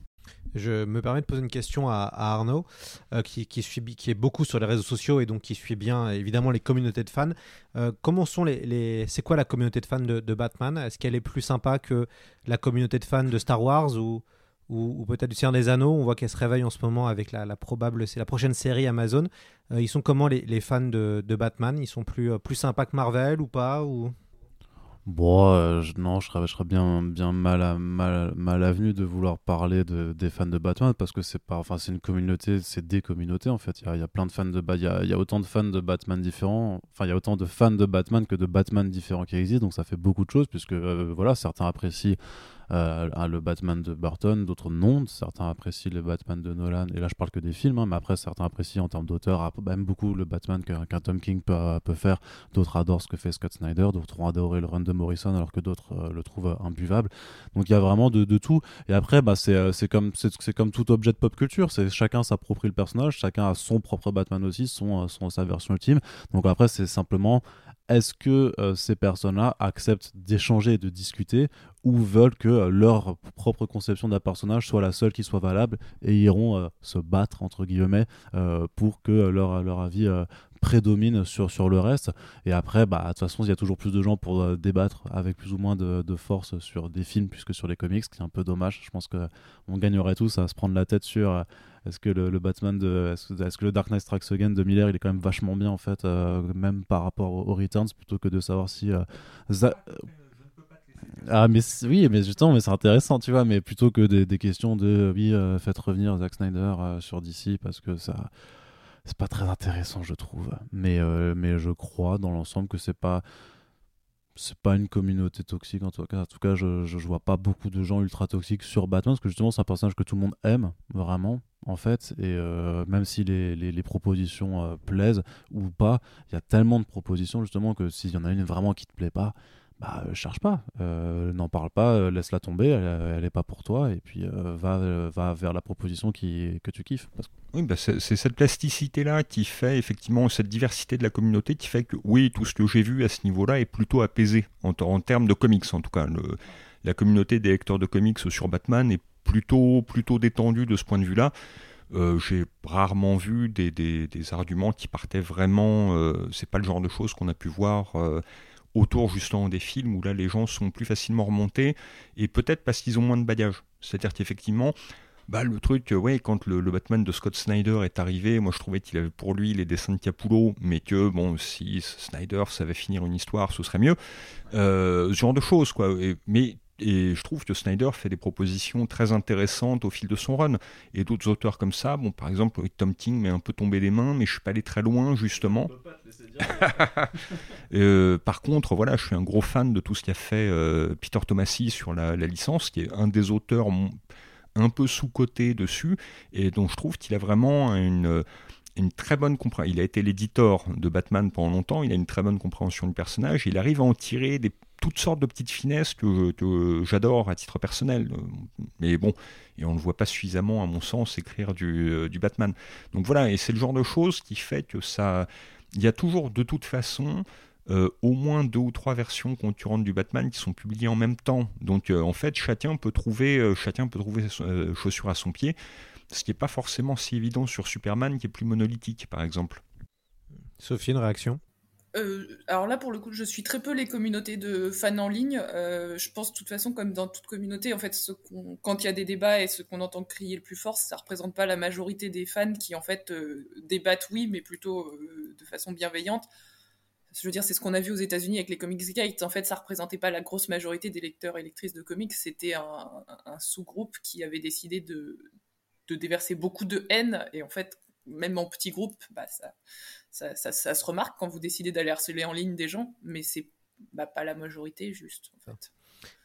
Je me permets de poser une question à, Arnaud, euh, qui, suit, qui est beaucoup sur les réseaux sociaux et donc qui suit bien évidemment les communautés de fans. Euh, comment sont les, c'est quoi la communauté de fans de, de Batman? Est-ce qu'elle est plus sympa que la communauté de fans de Star Wars ou ou, peut-être du Seigneur des Anneaux. On voit qu'elle se réveille en ce moment avec la, probable, c'est la prochaine série Amazon. Euh, ils sont comment les, fans de, Batman? Ils sont plus, euh, plus sympas que Marvel ou pas ou... Bon, euh, non, je serais, je serais bien, bien mal, à, mal, mal avenu de vouloir parler de, des fans de Batman parce que c'est pas, enfin, c'est une communauté, c'est des communautés en fait. Il y a, plein de fans de il a, y a, autant de fans de Batman différents, enfin, il y a autant de fans de Batman que de Batman différents qui existent, donc ça fait beaucoup de choses puisque voilà, certains apprécient euh, le Batman de Burton, d'autres non. Certains apprécient le Batman de Nolan, et là je parle que des films, hein, mais après certains apprécient en termes d'auteur, même beaucoup le Batman qu'un Tom King peut, faire. D'autres adorent ce que fait Scott Snyder, d'autres ont adoré le run de Morrison, alors que d'autres euh, le trouvent imbuvable. Donc il y a vraiment de, tout. Et après, bah, c'est euh, comme, comme tout objet de pop culture, c'est chacun s'approprie le personnage, chacun a son propre Batman aussi, son, sa version ultime. Donc après, c'est simplement est-ce que ces personnes-là acceptent d'échanger et de discuter ou veulent que euh, leur propre conception d'un personnage soit la seule qui soit valable et iront euh, se battre entre guillemets pour que leur, leur avis prédomine sur, sur le reste et après bah de toute façon il y a toujours plus de gens pour débattre avec plus ou moins de, de, force sur des films plus que sur les comics ce qui est un peu dommage je pense que on gagnerait tous à se prendre la tête sur est-ce que le, Batman de. Est-ce que, le Dark Knight Strikes Again de Miller, il est quand même vachement bien, en fait, euh, même par rapport au, Returns, plutôt que de savoir si. Euh, ah mais oui mais justement mais c'est intéressant tu vois mais plutôt que des, questions de oui euh, faites revenir Zack Snyder sur DC parce que ça c'est pas très intéressant je trouve mais mais je crois dans l'ensemble que c'est pas c'est pas une communauté toxique en tout cas. En tout cas, je, je, vois pas beaucoup de gens ultra toxiques sur Batman parce que justement, c'est un personnage que tout le monde aime vraiment en fait. Et euh, même si les, les, propositions euh, plaisent ou pas, il y a tellement de propositions justement que s'il y en a une vraiment qui te plaît pas, bah cherche pas, n'en parle pas, laisse-la tomber, elle, n'est pas pour toi, et puis va, va vers la proposition qui, que tu kiffes. Oui, bah c'est cette plasticité-là qui fait effectivement cette diversité de la communauté qui fait que oui, tout ce que j'ai vu à ce niveau-là est plutôt apaisé en, en termes de comics en tout cas. Le, la communauté des lecteurs de comics sur Batman est plutôt, plutôt détendue de ce point de vue-là. Euh, j'ai rarement vu des, des, arguments qui partaient vraiment. Euh, c'est pas le genre de choses qu'on a pu voir euh, autour justement des films où là les gens sont plus facilement remontés et peut-être parce qu'ils ont moins de bagages. C'est-à-dire qu'effectivement, bah, le truc, ouais, quand le, Batman de Scott Snyder est arrivé, moi je trouvais qu'il avait pour lui les dessins de Capullo, mais que bon, si Snyder savait finir une histoire, ce serait mieux. ce genre de choses, quoi. mais et je trouve que Snyder fait des propositions très intéressantes au fil de son run. Et d'autres auteurs comme ça, bon, par exemple, Tom King m'est un peu tombé des mains, mais je suis pas allé très loin, justement. (laughs) euh, par contre, voilà, je suis un gros fan de tout ce qu'a fait euh, Peter Tomasi sur la, licence, qui est un des auteurs un peu sous-coté dessus, et dont je trouve qu'il a vraiment une une très bonne compréhension. Il a été l'éditeur de Batman pendant longtemps, il a une très bonne compréhension du personnage, il arrive à en tirer toutes sortes de petites finesses que, j'adore à titre personnel. Mais bon, et on ne voit pas suffisamment, à mon sens, écrire du, euh, du Batman. Donc voilà, et c'est le genre de choses qui fait que ça. Il y a toujours, de toute façon, euh, au moins deux ou trois versions concurrentes du Batman qui sont publiées en même temps. Donc euh, en fait, chacun peut trouver, chacun peut trouver chaussure à son pied, ce qui n'est pas forcément si évident sur Superman, qui est plus monolithique, par exemple. Sophie, une réaction? Euh, alors là, pour le coup, je suis très peu les communautés de fans en ligne. Euh, je pense de toute façon, comme dans toute communauté, en fait, quand il y a des débats et ce qu'on entend crier le plus fort, ça représente pas la majorité des fans qui, en fait, euh, débattent, oui, mais plutôt de façon bienveillante. Je veux dire, c'est ce qu'on a vu aux États-Unis avec les Comics Gate. En fait, ça représentait pas la grosse majorité des lecteurs et lectrices de comics. C'était un, un sous-groupe qui avait décidé de, de déverser beaucoup de haine. Et en fait, même en petit groupe, bah, ça, ça, se remarque quand vous décidez d'aller harceler en ligne des gens, mais c'est bah, pas la majorité, juste. En fait.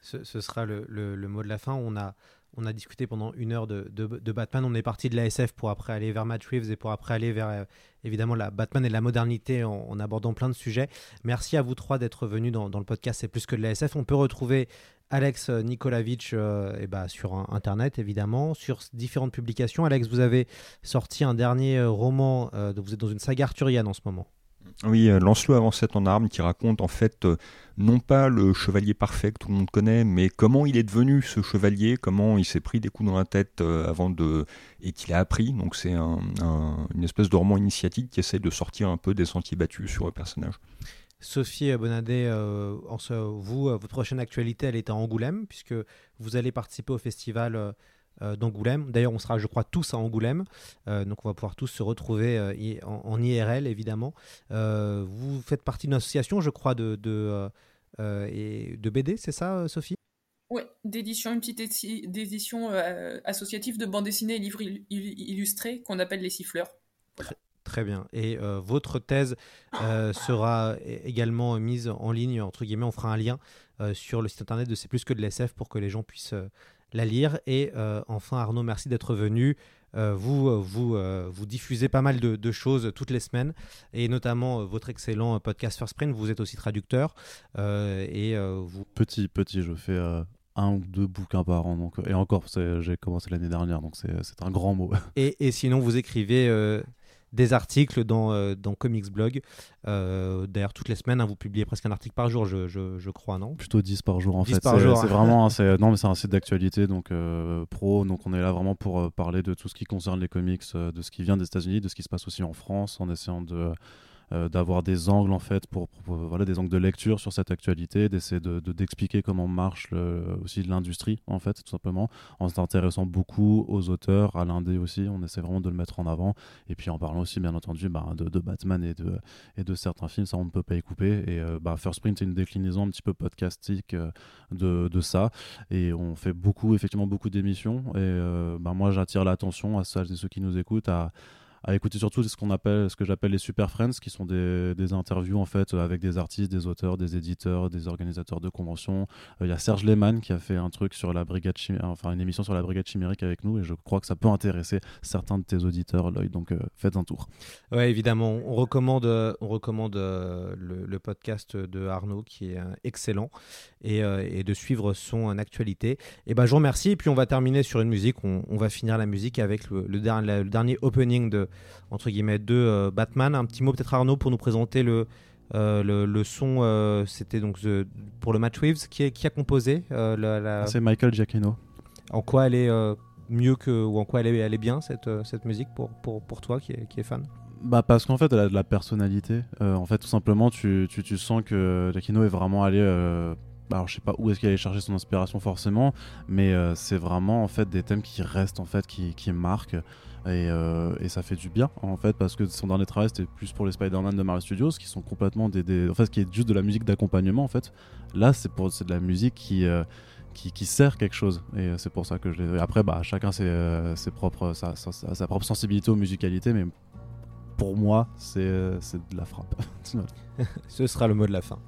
ce, sera le, mot de la fin. On a, on a discuté pendant une heure de, de, Batman. On est parti de la SF pour après aller vers Matt Reeves et pour après aller vers euh, évidemment la Batman et la modernité en, abordant plein de sujets. Merci à vous trois d'être venus dans, dans, le podcast C'est plus que de la SF. On peut retrouver Alex Nikolavitch euh, et bah, sur Internet, évidemment, sur différentes publications. Alex, vous avez sorti un dernier euh, roman, euh, vous êtes dans une saga arthurienne en ce moment. Oui, Lancelot avant 7 en armes, qui raconte en fait non pas le chevalier parfait que tout le monde connaît, mais comment il est devenu ce chevalier, comment il s'est pris des coups dans la tête avant de et qu'il a appris. Donc c'est une espèce de roman initiatique qui essaie de sortir un peu des sentiers battus sur le personnage. Sophie Bonadet, euh, vous, euh, votre prochaine actualité, elle est à Angoulême, puisque vous allez participer au festival euh, d'Angoulême. D'ailleurs, on sera, je crois, tous à Angoulême, donc on va pouvoir tous se retrouver en, IRL, évidemment. vous faites partie d'une association, je crois, de BD, c'est ça, Sophie? Oui, d'édition, une petite édition associative de bande dessinée et livres illustrés qu'on appelle les siffleurs. Très bien. Et euh, votre thèse euh, sera également mise en ligne, entre guillemets, on fera un lien euh, sur le site internet de C'est plus que de l'SF pour que les gens puissent la lire. Et enfin, Arnaud, merci d'être venu. vous, vous, vous diffusez pas mal de, choses toutes les semaines, et notamment votre excellent podcast First Print. Vous êtes aussi traducteur. et vous... Petit, petit, je fais un ou deux bouquins par an. Donc, et encore, j'ai commencé l'année dernière, donc c'est un grand mot. Et, et sinon, vous écrivez des articles dans, euh, dans Comics Blog. Euh, d'ailleurs, toutes les semaines, hein, vous publiez presque un article par jour, je, je, crois, non? Plutôt 10 par jour, en fait. C'est vraiment (laughs) un, non, mais c'est un site d'actualité donc euh, pro. Donc, on est là vraiment pour parler de tout ce qui concerne les comics, de ce qui vient des États-Unis, de ce qui se passe aussi en France, en essayant de d'avoir des angles en fait pour, voilà des angles de lecture sur cette actualité, d'essayer de d'expliquer comment marche aussi l'industrie en fait tout simplement en s'intéressant beaucoup aux auteurs, à l'indé aussi, on essaie vraiment de le mettre en avant. Et puis en parlant aussi bien entendu bah, de, Batman et de et de certains films, ça on ne peut pas y couper. Et euh, bah, First Print c'est une déclinaison un petit peu podcastique euh, de, de, ça. Et on fait beaucoup effectivement beaucoup d'émissions. Et bah, moi j'attire l'attention à ceux qui nous écoutent à à écouter surtout ce qu'on appelle, ce que j'appelle les super friends, qui sont des, des, interviews en fait avec des artistes, des auteurs, des éditeurs, des organisateurs de conventions. Il y a Serge Lehmann qui a fait un truc sur la brigade enfin une émission sur la brigade chimérique avec nous, et je crois que ça peut intéresser certains de tes auditeurs, Lloyd. Donc faites un tour. Ouais, évidemment, on recommande, on recommande le, le, podcast de Arnaud qui est excellent et, et de suivre son actualité. Et ben je vous remercie. Et puis on va terminer sur une musique. On, va finir la musique avec le, le, dernier opening de entre guillemets de euh, Batman. Un petit mot peut-être Arnaud pour nous présenter le euh, le, le, son. Euh, C'était donc the, pour le Match Waves qui, a composé. La, la... C'est Michael Giacchino. En quoi elle est mieux que ou en quoi elle est, elle est bien cette, cette musique pour, pour, pour toi qui est, qui est fan? Bah parce qu'en fait elle a de la personnalité. en fait tout simplement tu, tu, tu sens que Giacchino est vraiment allé alors je sais pas où est-ce qu'il allait chercher son inspiration forcément, mais euh, c'est vraiment en fait des thèmes qui restent en fait, qui, qui marquent. Et, euh, et, ça fait du bien en fait parce que son dernier travail c'était plus pour les Spider-Man de Marvel Studios qui sont complètement des, des, en fait qui est juste de la musique d'accompagnement en fait. Là c'est pour c'est de la musique qui euh, qui, sert quelque chose. Et c'est pour ça que je l'ai après bah chacun ses, ses propres sa, sa, sa, propre sensibilité aux musicalités mais pour moi c'est de la frappe. (laughs) Ce sera le mot de la fin